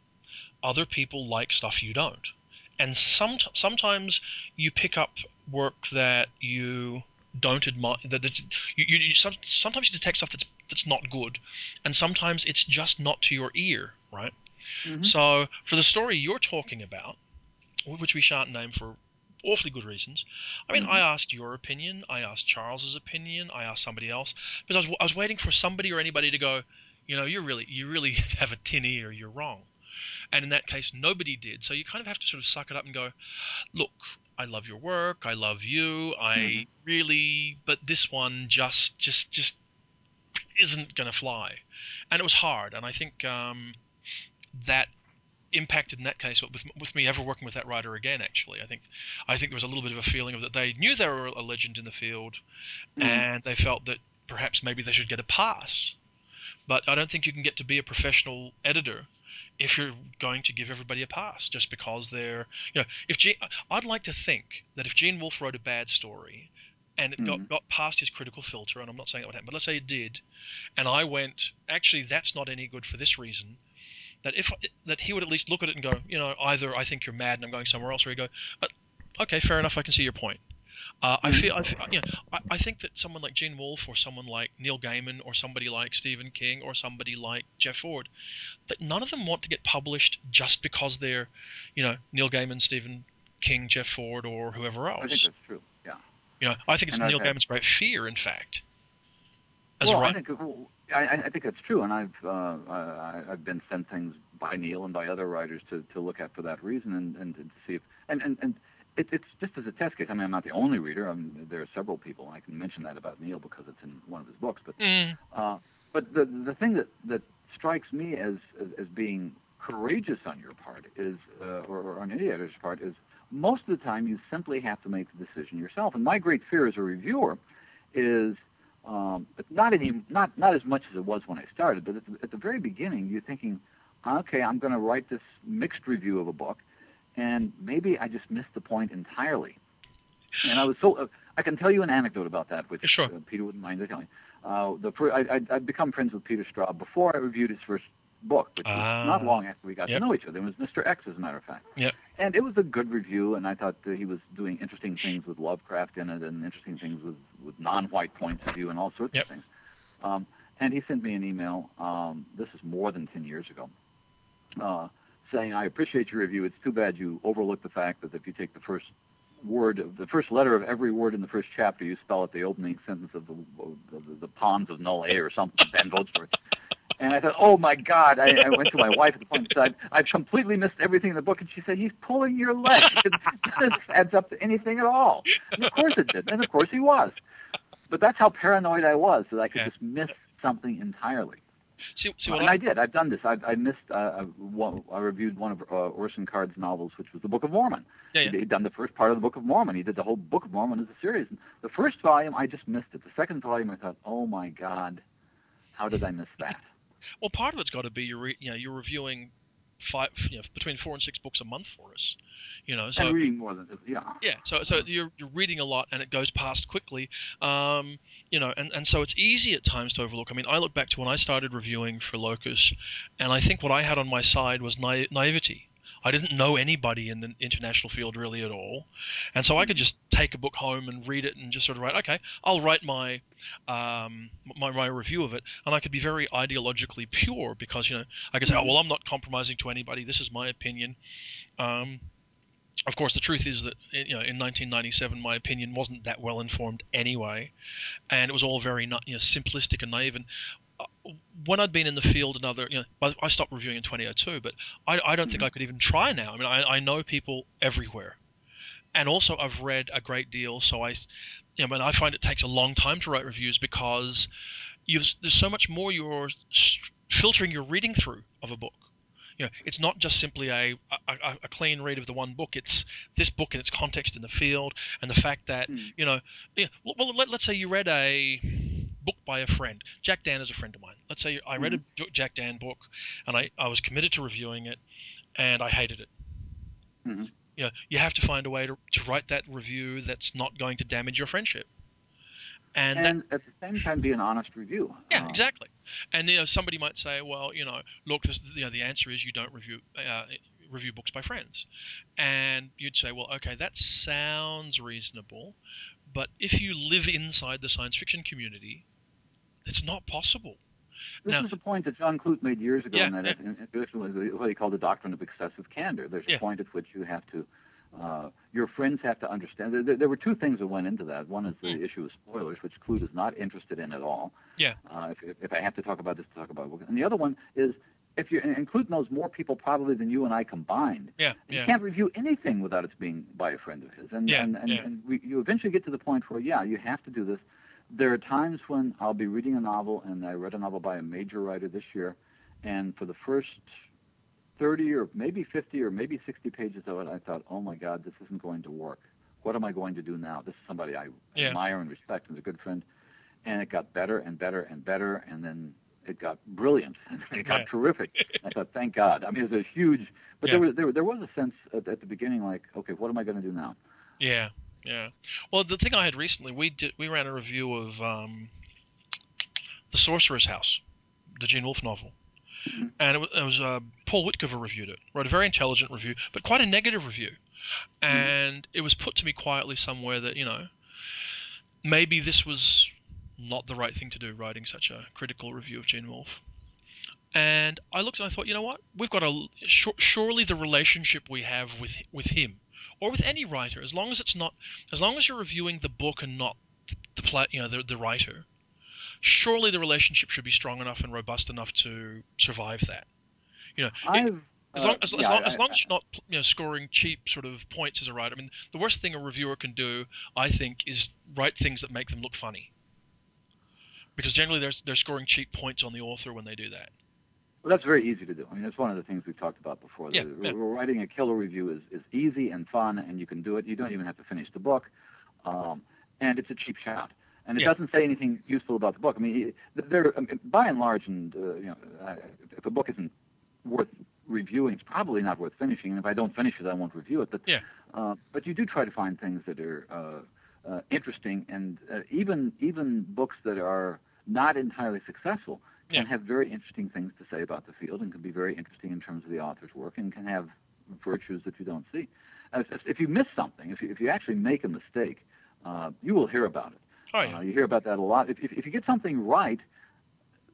other people like stuff you don't, and some sometimes you pick up work that you don't admire that, that you, you, you sometimes you detect stuff that's that's not good and sometimes it's just not to your ear right Mhm. so for the story you're talking about which we shan't name for awfully good reasons. I mean i asked your opinion i asked charles's opinion i asked somebody else because I was, I was waiting for somebody or anybody to go you know you're really you really have a tin ear you're wrong. And in that case nobody did. So you kind of have to sort of suck it up and go look i love your work i love you i Mhm. really but this one just just just isn't going to fly. And it was hard and i think um, that impacted in that case with, with me ever working with that writer again actually i think i think there was a little bit of a feeling of that they knew they were a legend in the field Mhm. and they felt that perhaps maybe they should get a pass but i don't think you can get to be a professional editor if you're going to give everybody a pass just because they're you know if Gene, I'd like to think that if Gene Wolfe wrote a bad story and it Mhm. got, got past his critical filter and I'm not saying that would happen but let's say it did and I went actually that's not any good for this reason that if that he would at least look at it and go you know either I think you're mad and I'm going somewhere else or he go but okay fair enough I can see your point Uh, I feel, I, feel you know, I, I think that someone like Gene Wolfe or someone like Neil Gaiman or somebody like Stephen King or somebody like Jeff Ford, that none of them want to get published just because they're, you know, Neil Gaiman, Stephen King, Jeff Ford, or whoever else. I think that's true. Yeah. You know, I think it's And Neil Gaiman's great fear, in fact. As well, a I think I, I think that's true, and I've uh, I, I've been sent things by Neil and by other writers to, to look at for that reason, and, and to see if and and, and it, it's just as a test case. I mean, I'm not the only reader. I mean, there are several people. I can mention that about Neil because it's in one of his books. But Mm, uh, but the the thing that that strikes me as as, as being courageous on your part is, uh, or, or on any editor's part, is most of the time you simply have to make the decision yourself. And my great fear as a reviewer is um, but not any not not as much as it was when I started, but at the, at the very beginning, you're thinking, okay, I'm going to write this mixed review of a book, and maybe I just missed the point entirely. And I was so uh, I can tell you an anecdote about that, which Sure. uh, Peter wouldn't mind telling. Uh, the I, I'd, I'd become friends with Peter Straub before I reviewed his first book, which was Ah. not long after we got Yep. to know each other. It was Mr. X, as a matter of fact. Yep. And it was a good review, and I thought that he was doing interesting things with Lovecraft in it, and interesting things with, with non-white points of view, and all sorts Yep. of things. Um, and he sent me an email. Um, this is more than ten years ago, uh, saying, "I appreciate your review. It's too bad you overlooked the fact that if you take the first word, of the first letter of every word in the first chapter, you spell out the opening sentence of the of the, the Pawns of Null-A or something, Ben votes for it." And I thought, oh my God! I, I went to my wife at the point and said, I've completely missed everything in the book. And she said, he's pulling your leg. This adds up to anything at all. And of course it did. And of course he was. But that's how paranoid I was that I could Yeah. just miss something entirely. see, see what and I, I did. I've done this. I, I missed. Uh, I, one, I reviewed one of uh, Orson Card's novels, which was the Book of Mormon. Yeah, yeah. He'd, he'd done the first part of the Book of Mormon. He did the whole Book of Mormon as a series. And the first volume, I just missed it. The second volume, I thought, oh my God, how did I miss that? Well, part of it's got to be you're re- you know you're reviewing five you know between four and six books a month for us, you know. So and reading more than yeah. yeah, so so you're you're reading a lot and it goes past quickly, um, you know, and and so it's easy at times to overlook. I mean, I look back to when I started reviewing for Locus, and I think what I had on my side was na- naivety. I didn't know anybody in the international field really at all, and so I could just take a book home and read it and just sort of write, okay, I'll write my um, my, my review of it, and I could be very ideologically pure because you know I could say, oh well, I'm not compromising to anybody. This is my opinion. Um, of course, the truth is that you know in 1997 my opinion wasn't that well informed anyway, and it was all very you know, simplistic and naive. And when I'd been in the field another, you know, I, stopped reviewing in 2002, but I, I don't think I could even try now. I mean, I, I know people everywhere, and also I've read a great deal, so I, you know, and I find it takes a long time to write reviews because you've there's so much more you're filtering your reading through of a book. You know, it's not just simply a, a, a- clean read of the one book. It's this book and its context in the field, and the fact that Hmm. you know, yeah, well, let, let's say you read a book by a friend. Jack Dann is a friend of mine. Let's say I read a Jack Dann book, and I, I was committed to reviewing it, and I hated it. Mhm. You know, you have to find a way to, to write that review that's not going to damage your friendship. And, that, at the same time, be an honest review. yeah, Uh, exactly. And you know, somebody might say, well, you know, look, this, you know, the answer is you don't review uh, review books by friends, and you'd say, well, okay, that sounds reasonable, but if you live inside the science fiction community, it's not possible. This Now- is a point that John Clute made years ago, Yeah, and that yeah. what he called the doctrine of excessive candor. There's Yeah. a point at which you have to, uh, your friends have to understand. There, there were two things that went into that. One is the Hmm. issue of spoilers, which Clute is not interested in at all. Yeah. Uh, if, if, I have to talk about this, to talk about it. And the other one is if you and Clute knows more people probably than you and I combined. Yeah, You yeah, can't review anything without it being by a friend of his. And Yeah, and, and, yeah. and we, you eventually get to the point where yeah, you have to do this. There are times when I'll be reading a novel, and I read a novel by a major writer this year, and for the first 30 or maybe 50 or maybe 60 pages of it, I thought, oh my God, this isn't going to work. What am I going to do now? This is somebody I Yeah. admire and respect and is a good friend. And it got better and better and better, and then it got brilliant. and it got Yeah. terrific. I thought, thank God. I mean, it was a huge, but Yeah. there was there, there was a sense at, at the beginning like, okay, what am I going to do now? yeah, yeah. Well, the thing I had recently, we did we ran a review of um, the Sorcerer's House, the Gene Wolfe novel, Mhm. and it was, it was uh, Paul Witcover reviewed it. Wrote a very intelligent review, but quite a negative review. And it was put to me quietly somewhere that you know maybe this was not the right thing to do, writing such a critical review of Gene Wolfe. And I looked and I thought, you know what? We've got a surely the relationship we have with with him or with any writer, as long as it's not, as long as you're reviewing the book and not the play, you know, the, the writer, surely the relationship should be strong enough and robust enough to survive that. You know, it, as long, as, uh, as, long, as, long as you're not you know, scoring cheap sort of points as a writer. I mean, the worst thing a reviewer can do, I think, is write things that make them look funny. Because generally they're, they're scoring cheap points on the author when they do that. Well, that's very easy to do. I mean, that's one of the things we've talked about before. Yeah, the, yeah. Writing a killer review is, is easy and fun, and you can do it. You don't even have to finish the book, um, and it's a cheap shot. And it Yeah. doesn't say anything useful about the book. I mean, there, I mean, by and large, and uh, you know, if a book isn't worth reviewing, it's probably not worth finishing. And if I don't finish it, I won't review it. But Yeah. uh, but you do try to find things that are uh, uh, interesting, and uh, even even books that are not entirely successful can Yeah. have very interesting things to say about the field, and can be very interesting in terms of the author's work, and can have virtues that you don't see. If you miss something, if you, if you actually make a mistake, uh, you will hear about it. Oh yeah. Uh, you hear about that a lot. If, if, if you get something right,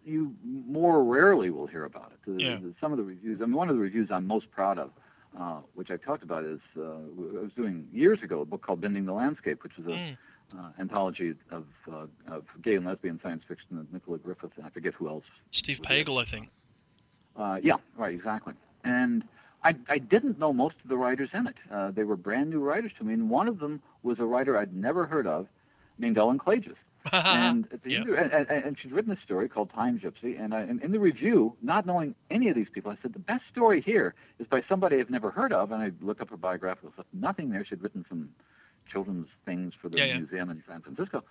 you more rarely will hear about it. The- Yeah. the- some of the reviews, I mean, one of the reviews I'm most proud of, uh, which I talked about, is uh, I was doing years ago a book called Bending the Landscape, which is a Mm. Uh, anthology of, uh, of gay and lesbian science fiction of Nicola Griffith, and I forget who else. Steve. Pagel, I think. Uh, yeah, right, exactly. And I, I didn't know most of the writers in it. Uh, they were brand new writers to me, and one of them was a writer I'd never heard of named Ellen Klages. and at the Yeah. end, of- and, and, and she'd written a story called Time Gypsy, and, I, and in the review, not knowing any of these people, I said the best story here is by somebody I've never heard of, and I looked up her biographical stuff. Nothing there. She'd written some children's things for the Yeah, yeah. museum in San Francisco,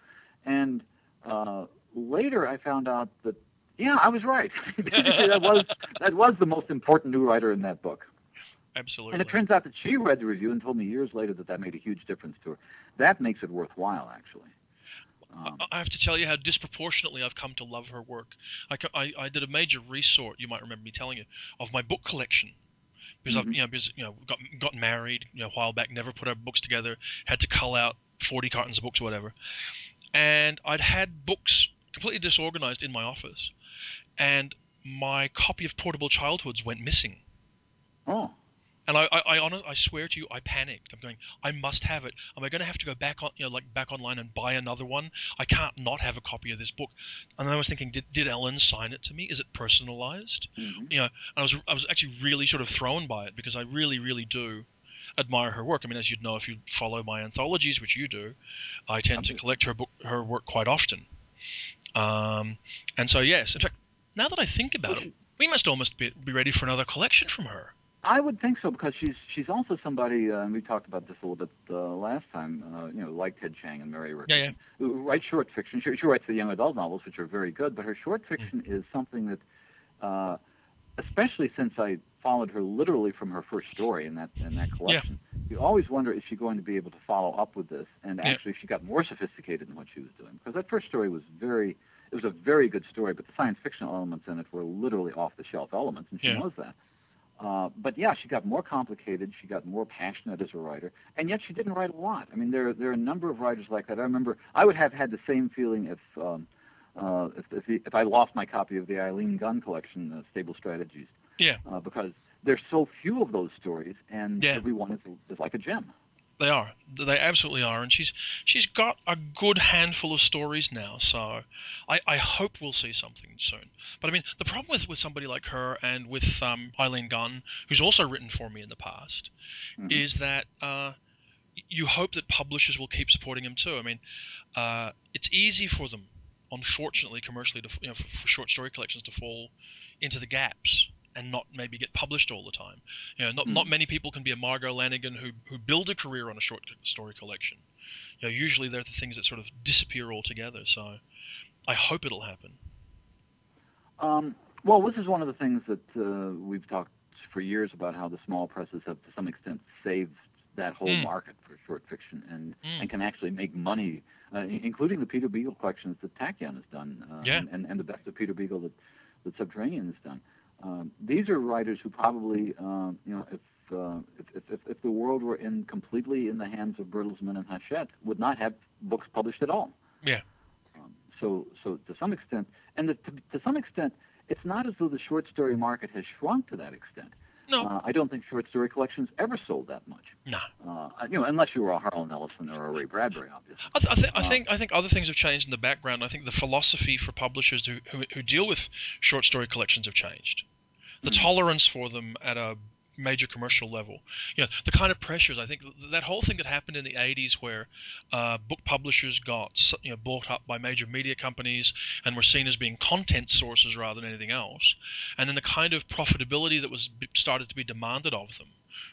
and uh, later I found out that yeah, I was right. That was that was the most important new writer in that book. Absolutely. And it turns out that she read the review and told me years later that that made a huge difference to her. That makes it worthwhile, actually. Um, I- I have to tell you how disproportionately I've come to love her work. I, I, I did a major resort, you might remember me telling you, of my book collection. Because I've Mhm. you know because you know got got married you know a while back, never put our books together, had to cull out forty cartons of books or whatever, and I'd had books completely disorganized in my office, and my copy of Portable Childhoods went missing. oh, And I, I, I honest, I swear to you, I panicked. I'm going, I must have it. Am I going to have to go back on, you know, like back online and buy another one? I can't not have a copy of this book. And then I was thinking, did, did Ellen sign it to me? Is it personalized? mhm. You know, I was, I was actually really sort of thrown by it because I really, really do admire her work. I mean, as you'd know if you follow my anthologies, which you do, I tend to collect her book, her work quite often. Um, and so yes, in fact, now that I think about it, we must almost be, be ready for another collection from her. I would think so because she's she's also somebody, uh, and we talked about this a little bit uh, last time. Uh, you know, like Ted Chiang and Mary Rick, Yeah, Richardson, who writes short fiction. She, she writes the young adult novels, which are very good, but her short fiction is something that, uh, especially since I followed her literally from her first story in that in that collection, you always wonder is she going to be able to follow up with this? And Yeah. actually, she got more sophisticated in what she was doing because that first story was very. It was a very good story, but the science fiction elements in it were literally off the shelf elements, and she Yeah. knows that. Uh, but yeah, she got more complicated. She got more passionate as a writer, and yet she didn't write a lot. I mean, there there are a number of writers like that. I remember I would have had the same feeling if um, uh, if if, the, if I lost my copy of the Eileen Gunn collection, uh, Stable Strategies. Yeah. Uh, because there's so few of those stories, and Yeah. every one is, is like a gem. They are. They absolutely are. And she's she's got a good handful of stories now, so I, I hope we'll see something soon. But I mean, the problem with, with somebody like her and with um, Eileen Gunn, who's also written for me in the past, Mhm. is that uh, you hope that publishers will keep supporting them too. I mean, uh, it's easy for them, unfortunately, commercially, to you know, for, for short story collections to fall into the gaps and not maybe get published all the time. You know, not not Mhm. many people can be a Margo Lanagan who who build a career on a short story collection. You know, usually they're the things that sort of disappear altogether. So, I hope it'll happen. Um, well, this is one of the things that uh, we've talked for years about how the small presses have, to some extent, saved that whole Mm. market for short fiction and, Mm. and can actually make money, uh, including the Peter Beagle collections that Tachyon has done, uh, Yeah. and, and, and the best of Peter Beagle that, that Subterranean has done. Um, these are writers who probably, um, you know, if, uh, if, if, if the world were in completely in the hands of Bertelsmann and Hachette, would not have books published at all. Yeah. Um, so, so to some extent, and the, to, to some extent, it's not as though the short story market has shrunk to that extent. No. Uh, I don't think short story collections ever sold that much. No. Uh, you know, unless you were a Harlan Ellison or a Ray Bradbury, obviously. I, th- I, th- I Uh, think I think other things have changed in the background. I think the philosophy for publishers who, who, who deal with short story collections have changed. The Mhm. tolerance for them at a major commercial level. You know, the kind of pressures. I think that whole thing that happened in the 80s where uh, book publishers got you know bought up by major media companies and were seen as being content sources rather than anything else, and then the kind of profitability that was started to be demanded of them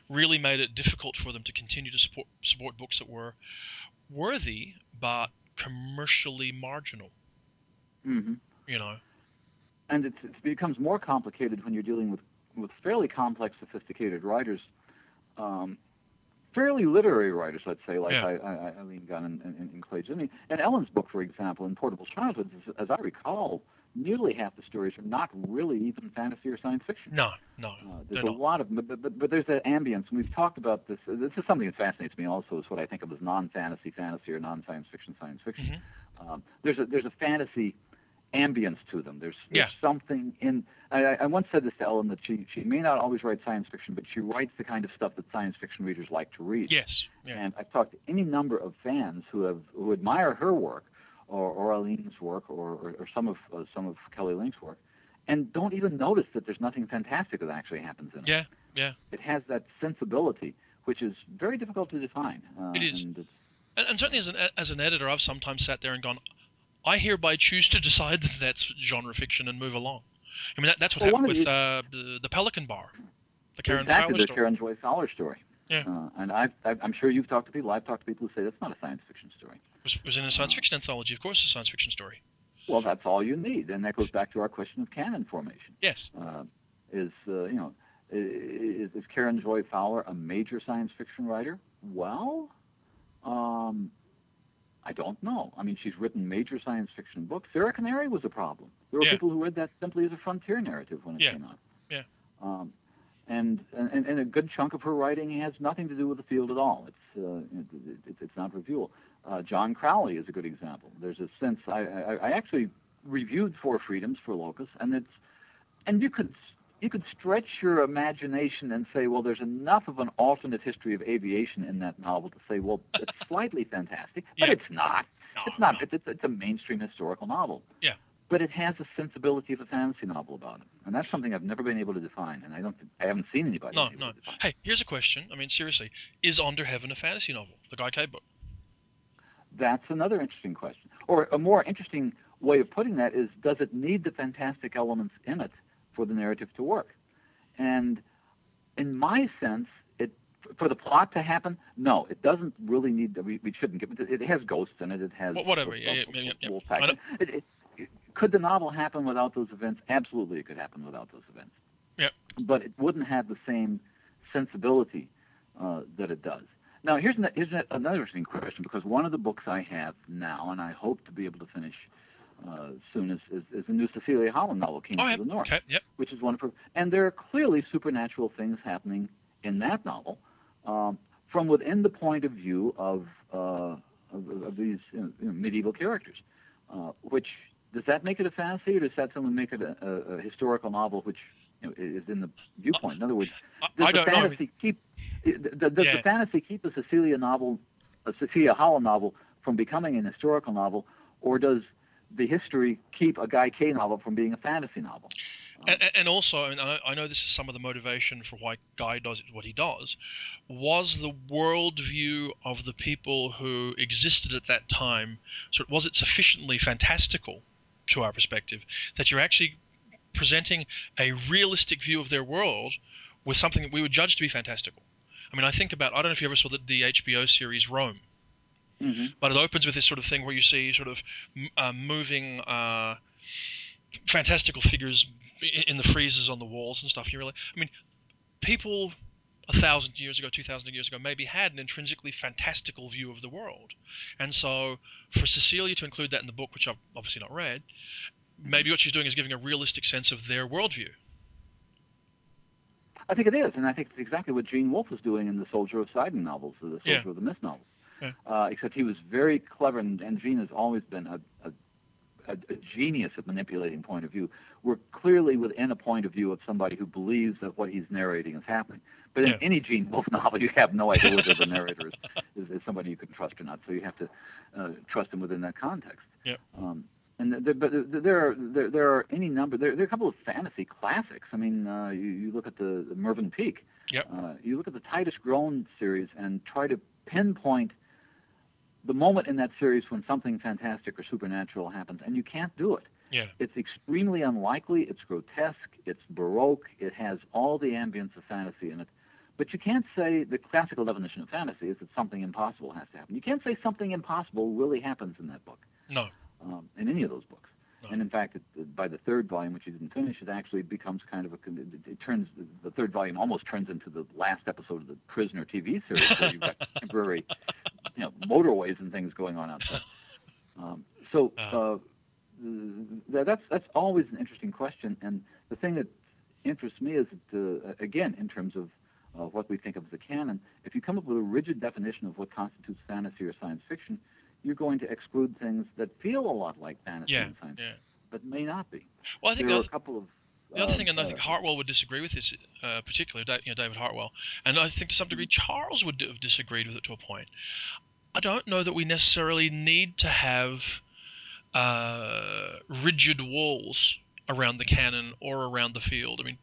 really made it difficult for them to continue to support support books that were worthy but commercially marginal. hmm You know. And it, it becomes more complicated when you're dealing with, with fairly complex, sophisticated writers, um, fairly literary writers, let's say, like Yeah. I, I, Eileen Gunn and, and, and Clay Jimmy. And Ellen's book, for example, in Portable Childhood, as, as I recall, nearly half the stories are not really even fantasy or science fiction. No, no, Uh, there's a not. lot of, but, but, but there's that ambience, and we've talked about this. This is something that fascinates me. Also, is what I think of as non-fantasy fantasy or non-science fiction science fiction. Mhm. Um, there's a there's a fantasy ambience to them. There's, there's Yeah. something in. I, I once said this to Ellen that she she may not always write science fiction, but she writes the kind of stuff that science fiction readers like to read. Yes. Yeah. And I've talked to any number of fans who have who admire her work, or, or Eileen's work, or, or, or some of uh, some of Kelly Link's work, and don't even notice that there's nothing fantastic that actually happens in it. Yeah. Yeah. It has that sensibility, which is very difficult to define. Uh, It is. And it's, And, and certainly as an as an editor, I've sometimes sat there and gone, I hereby choose to decide that that's genre fiction and move along. I mean, that, that's what Well, happened with the- uh, the, the Pelican Bar, the Karen exactly Fowler the story. Karen Joy Fowler story. Yeah. Uh, and I've, I've, I'm sure you've talked to people. I've talked to people who say that's not a science fiction story. It was, it was in a science fiction anthology. Of course, a science fiction story. Well, that's all you need, and that goes back to our question of canon formation. Yes. Uh, is uh, you know, i- i- is, is Karen Joy Fowler a major science fiction writer? Well, um, I don't know. I mean, she's written major science fiction books. Sarah Canary was a problem. There were Yeah. people who read that simply as a frontier narrative when it Yeah. came out. Yeah. Um, and, and and a good chunk of her writing has nothing to do with the field at all. It's uh, it, it, it's not reviewable. Uh, John Crowley is a good example. There's a sense I, I, I actually reviewed Four Freedoms for Locus, and it's and you could you could stretch your imagination and say, well, there's enough of an alternate history of aviation in that novel to say, well, it's slightly fantastic, but Yeah. it's not. No, It's not. no. It's, it's, a mainstream historical novel. Yeah. But it has a sensibility of a fantasy novel about it, and that's something I've never been able to define, and I don't. I haven't seen anybody. No, no. Hey, here's a question. I mean, seriously, is Under Heaven a fantasy novel? The Guy Kay book. That's another interesting question. Or a more interesting way of putting that is, does it need the fantastic elements in it for the narrative to work? And in my sense, it for the plot to happen, no, it doesn't really need. We, we shouldn't give it. It has ghosts in it. It has Wh- whatever, wolf- yeah, yeah, wolf- yeah, yeah. wolf I It, it, it- could the novel happen without those events? Absolutely, it could happen without those events. Yep. But it wouldn't have the same sensibility uh, that it does. Now, here's, an, here's an- another interesting question because one of the books I have now, and I hope to be able to finish uh, soon, as, is, is the new Cecilia Holland novel, came Oh, yeah. of the North, Okay. Yep. which is wonderful. And there are clearly supernatural things happening in that novel um, from within the point of view of, uh, of, of these you know, you know, medieval characters, uh, which does that make it a fantasy, or does that someone make it a, a, a historical novel, which you know, is in the viewpoint? In other words, does I the don't know. fantasy keep does Yeah. the fantasy keep the Cecilia novel, a Cecilia Holland novel, from becoming an historical novel, or does the history keep a Guy Kay novel from being a fantasy novel? And, and- also, I, mean, I know this is some of the motivation for why Guy does what he does, was the worldview of the people who existed at that time, so was it sufficiently fantastical to our perspective that you're actually presenting a realistic view of their world with something that we would judge to be fantastical? I mean, I think about, I don't know if you ever saw the, the HBO series Rome. Hmm but it opens with this sort of thing where you see sort of uh, moving uh, fantastical figures in the freezers on the walls and stuff. You really, I mean, people a thousand years ago, two thousand years ago, maybe had an intrinsically fantastical view of the world, and so for Cecilia to include that in the book, which I've obviously not read, maybe what she's doing is giving a realistic sense of their worldview. I think it is, and I think it's exactly what Gene Wolfe was doing in the Soldier of Sidon novels, the Soldier Yeah. of the Mist novels. Yeah. Uh, except he was very clever, and, and Gene has always been a, a, a, a genius at manipulating point of view. We're clearly within a point of view of somebody who believes that what he's narrating is happening. But in Yeah. any Gene Wolfe novel, you have no idea whether the narrator is, is, is somebody you can trust or not. So you have to uh, trust him within that context. Yep. Um, and th- but there are there, there are any number there, there are a couple of fantasy classics. I mean, uh, you, you look at the, the Mervyn Peake. Yep. Uh, you look at the Titus Groan series and try to pinpoint the moment in that series when something fantastic or supernatural happens, and you can't do it. Yeah. It's extremely unlikely. It's grotesque. It's baroque. It has all the ambience of fantasy in it. But you can't say the classical definition of fantasy is that something impossible has to happen. You can't say something impossible really happens in that book, No. um, in any of those books. No. And in fact, it, by the third volume, which you didn't finish, it actually becomes kind of a. It, turns the third volume almost turns into the last episode of the Prisoner TV series, where you've got temporary, you know, motorways and things going on outside. Um, so Uh. uh, that's that's always an interesting question, and the thing that interests me is that, uh, again, in terms of uh, what we think of as the canon, if you come up with a rigid definition of what constitutes fantasy or science fiction, you're going to exclude things that feel a lot like fantasy Yeah. and science Yeah. fiction, but may not be. Well, I think there are a couple of the other um, thing, and I think Hartwell would disagree with this, uh, particularly you know, David Hartwell, and I think to some degree Charles would have disagreed with it to a point. I don't know that we necessarily need to have uh, rigid walls around the canon or around the field. I mean,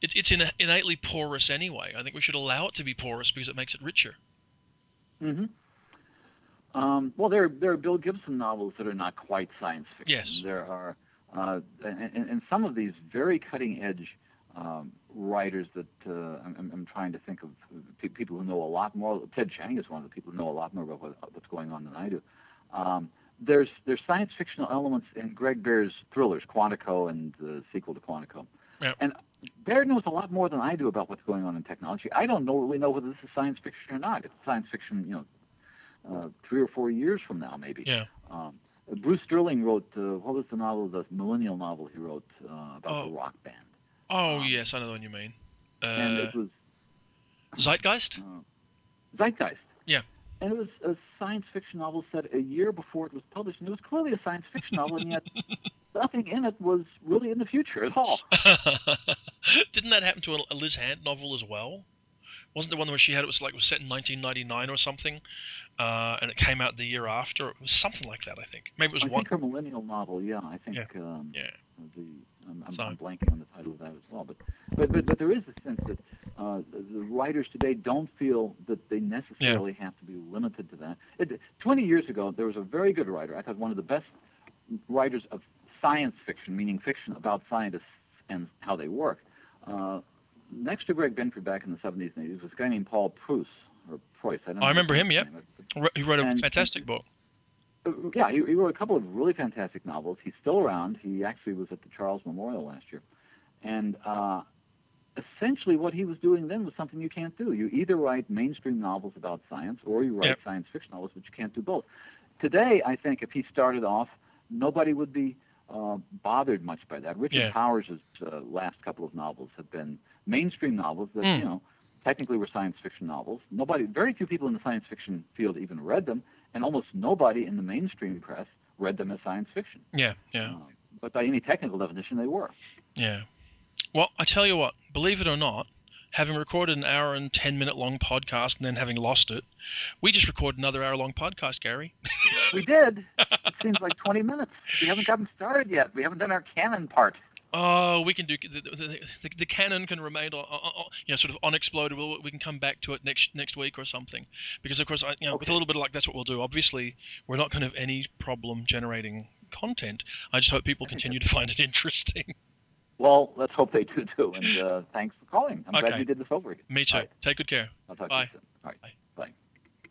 it, it's in, innately porous anyway. I think we should allow it to be porous because it makes it richer. Mm-hmm. Um, well, there there are Bill Gibson novels that are not quite science fiction. Yes. There are, uh, and, and some of these very cutting edge um, writers that uh, I'm, I'm- trying to think of people who know a lot more. Ted Chiang is one of the people who know a lot more about what, what's going on than I do. Um, there's there's science fictional elements in Greg Bear's thrillers, Quantico and the sequel to Quantico. Yep. And Bear knows a lot more than I do about what's going on in technology. I don't know really know whether this is science fiction or not. It's science fiction, you know, uh, three or four years from now, maybe. Yeah. Um, Bruce Sterling wrote uh, what was the novel, the millennial novel he wrote uh, about Oh. the rock band, Oh Um, yes, I know the one you mean. and Uh, it was Zeitgeist. uh, Zeitgeist. Yeah. And it was a science fiction novel set a year before it was published, and it was clearly a science fiction novel, and yet nothing in it was really in the future at all. Didn't that happen to a, a Liz Hand novel as well? Wasn't the one where she had it was like was set in 1999 or something, uh, and it came out the year after? It was something like that, I think. Maybe it was I one. think her millennial novel, yeah, I think Yeah. Um, Yeah. the I'm, I'm, So- I'm blanking on the title of that as well, but but but, but there is a sense that uh, the, writers today don't feel that they necessarily have to be limited to that. It, Twenty years ago, there was a very good writer. I thought one of the best writers of science fiction, meaning fiction about scientists and how they work. Uh, next to Greg Benford back in the 70s and 80s was a guy named Paul Preuss or Preuss. I, don't know I remember him, name. He wrote a And- fantastic book. Uh, Yeah, he, he wrote a couple of really fantastic novels. He's still around. He actually was at the Charles Memorial last year. And uh, essentially what he was doing then was something you can't do. You either write mainstream novels about science or you write Yep. science fiction novels, but you can't do both. Today, I think if he started off, nobody would be uh, bothered much by that. Richard Yeah. Powers' uh, last couple of novels have been mainstream novels that, Mm. you know, technically were science fiction novels. Nobody, very few people in the science fiction field even read them, and almost nobody in the mainstream press read them as science fiction. Yeah, yeah, Um, but by any technical definition, they were. yeah. Well, I tell you what, believe it or not, having recorded an hour and 10 minute long podcast and then having lost it, we just recorded another hour long podcast, Gary. We did. it seems like 20 minutes. We haven't gotten started yet. We haven't done our canon part. Oh, we can do the, the, the, the canon can remain, on, on, you know, sort of unexploded. We'll, we can come back to it next next week or something, because of course, I, you know, with a little bit of luck, that's what we'll do. Obviously, we're not going to have any problem generating content. I just hope people continue to find it interesting. Well, let's hope they do too. And uh, thanks for calling. I'm Okay. glad you did this over again. Me too. All right. Take good care. I'll talk Bye. to you soon.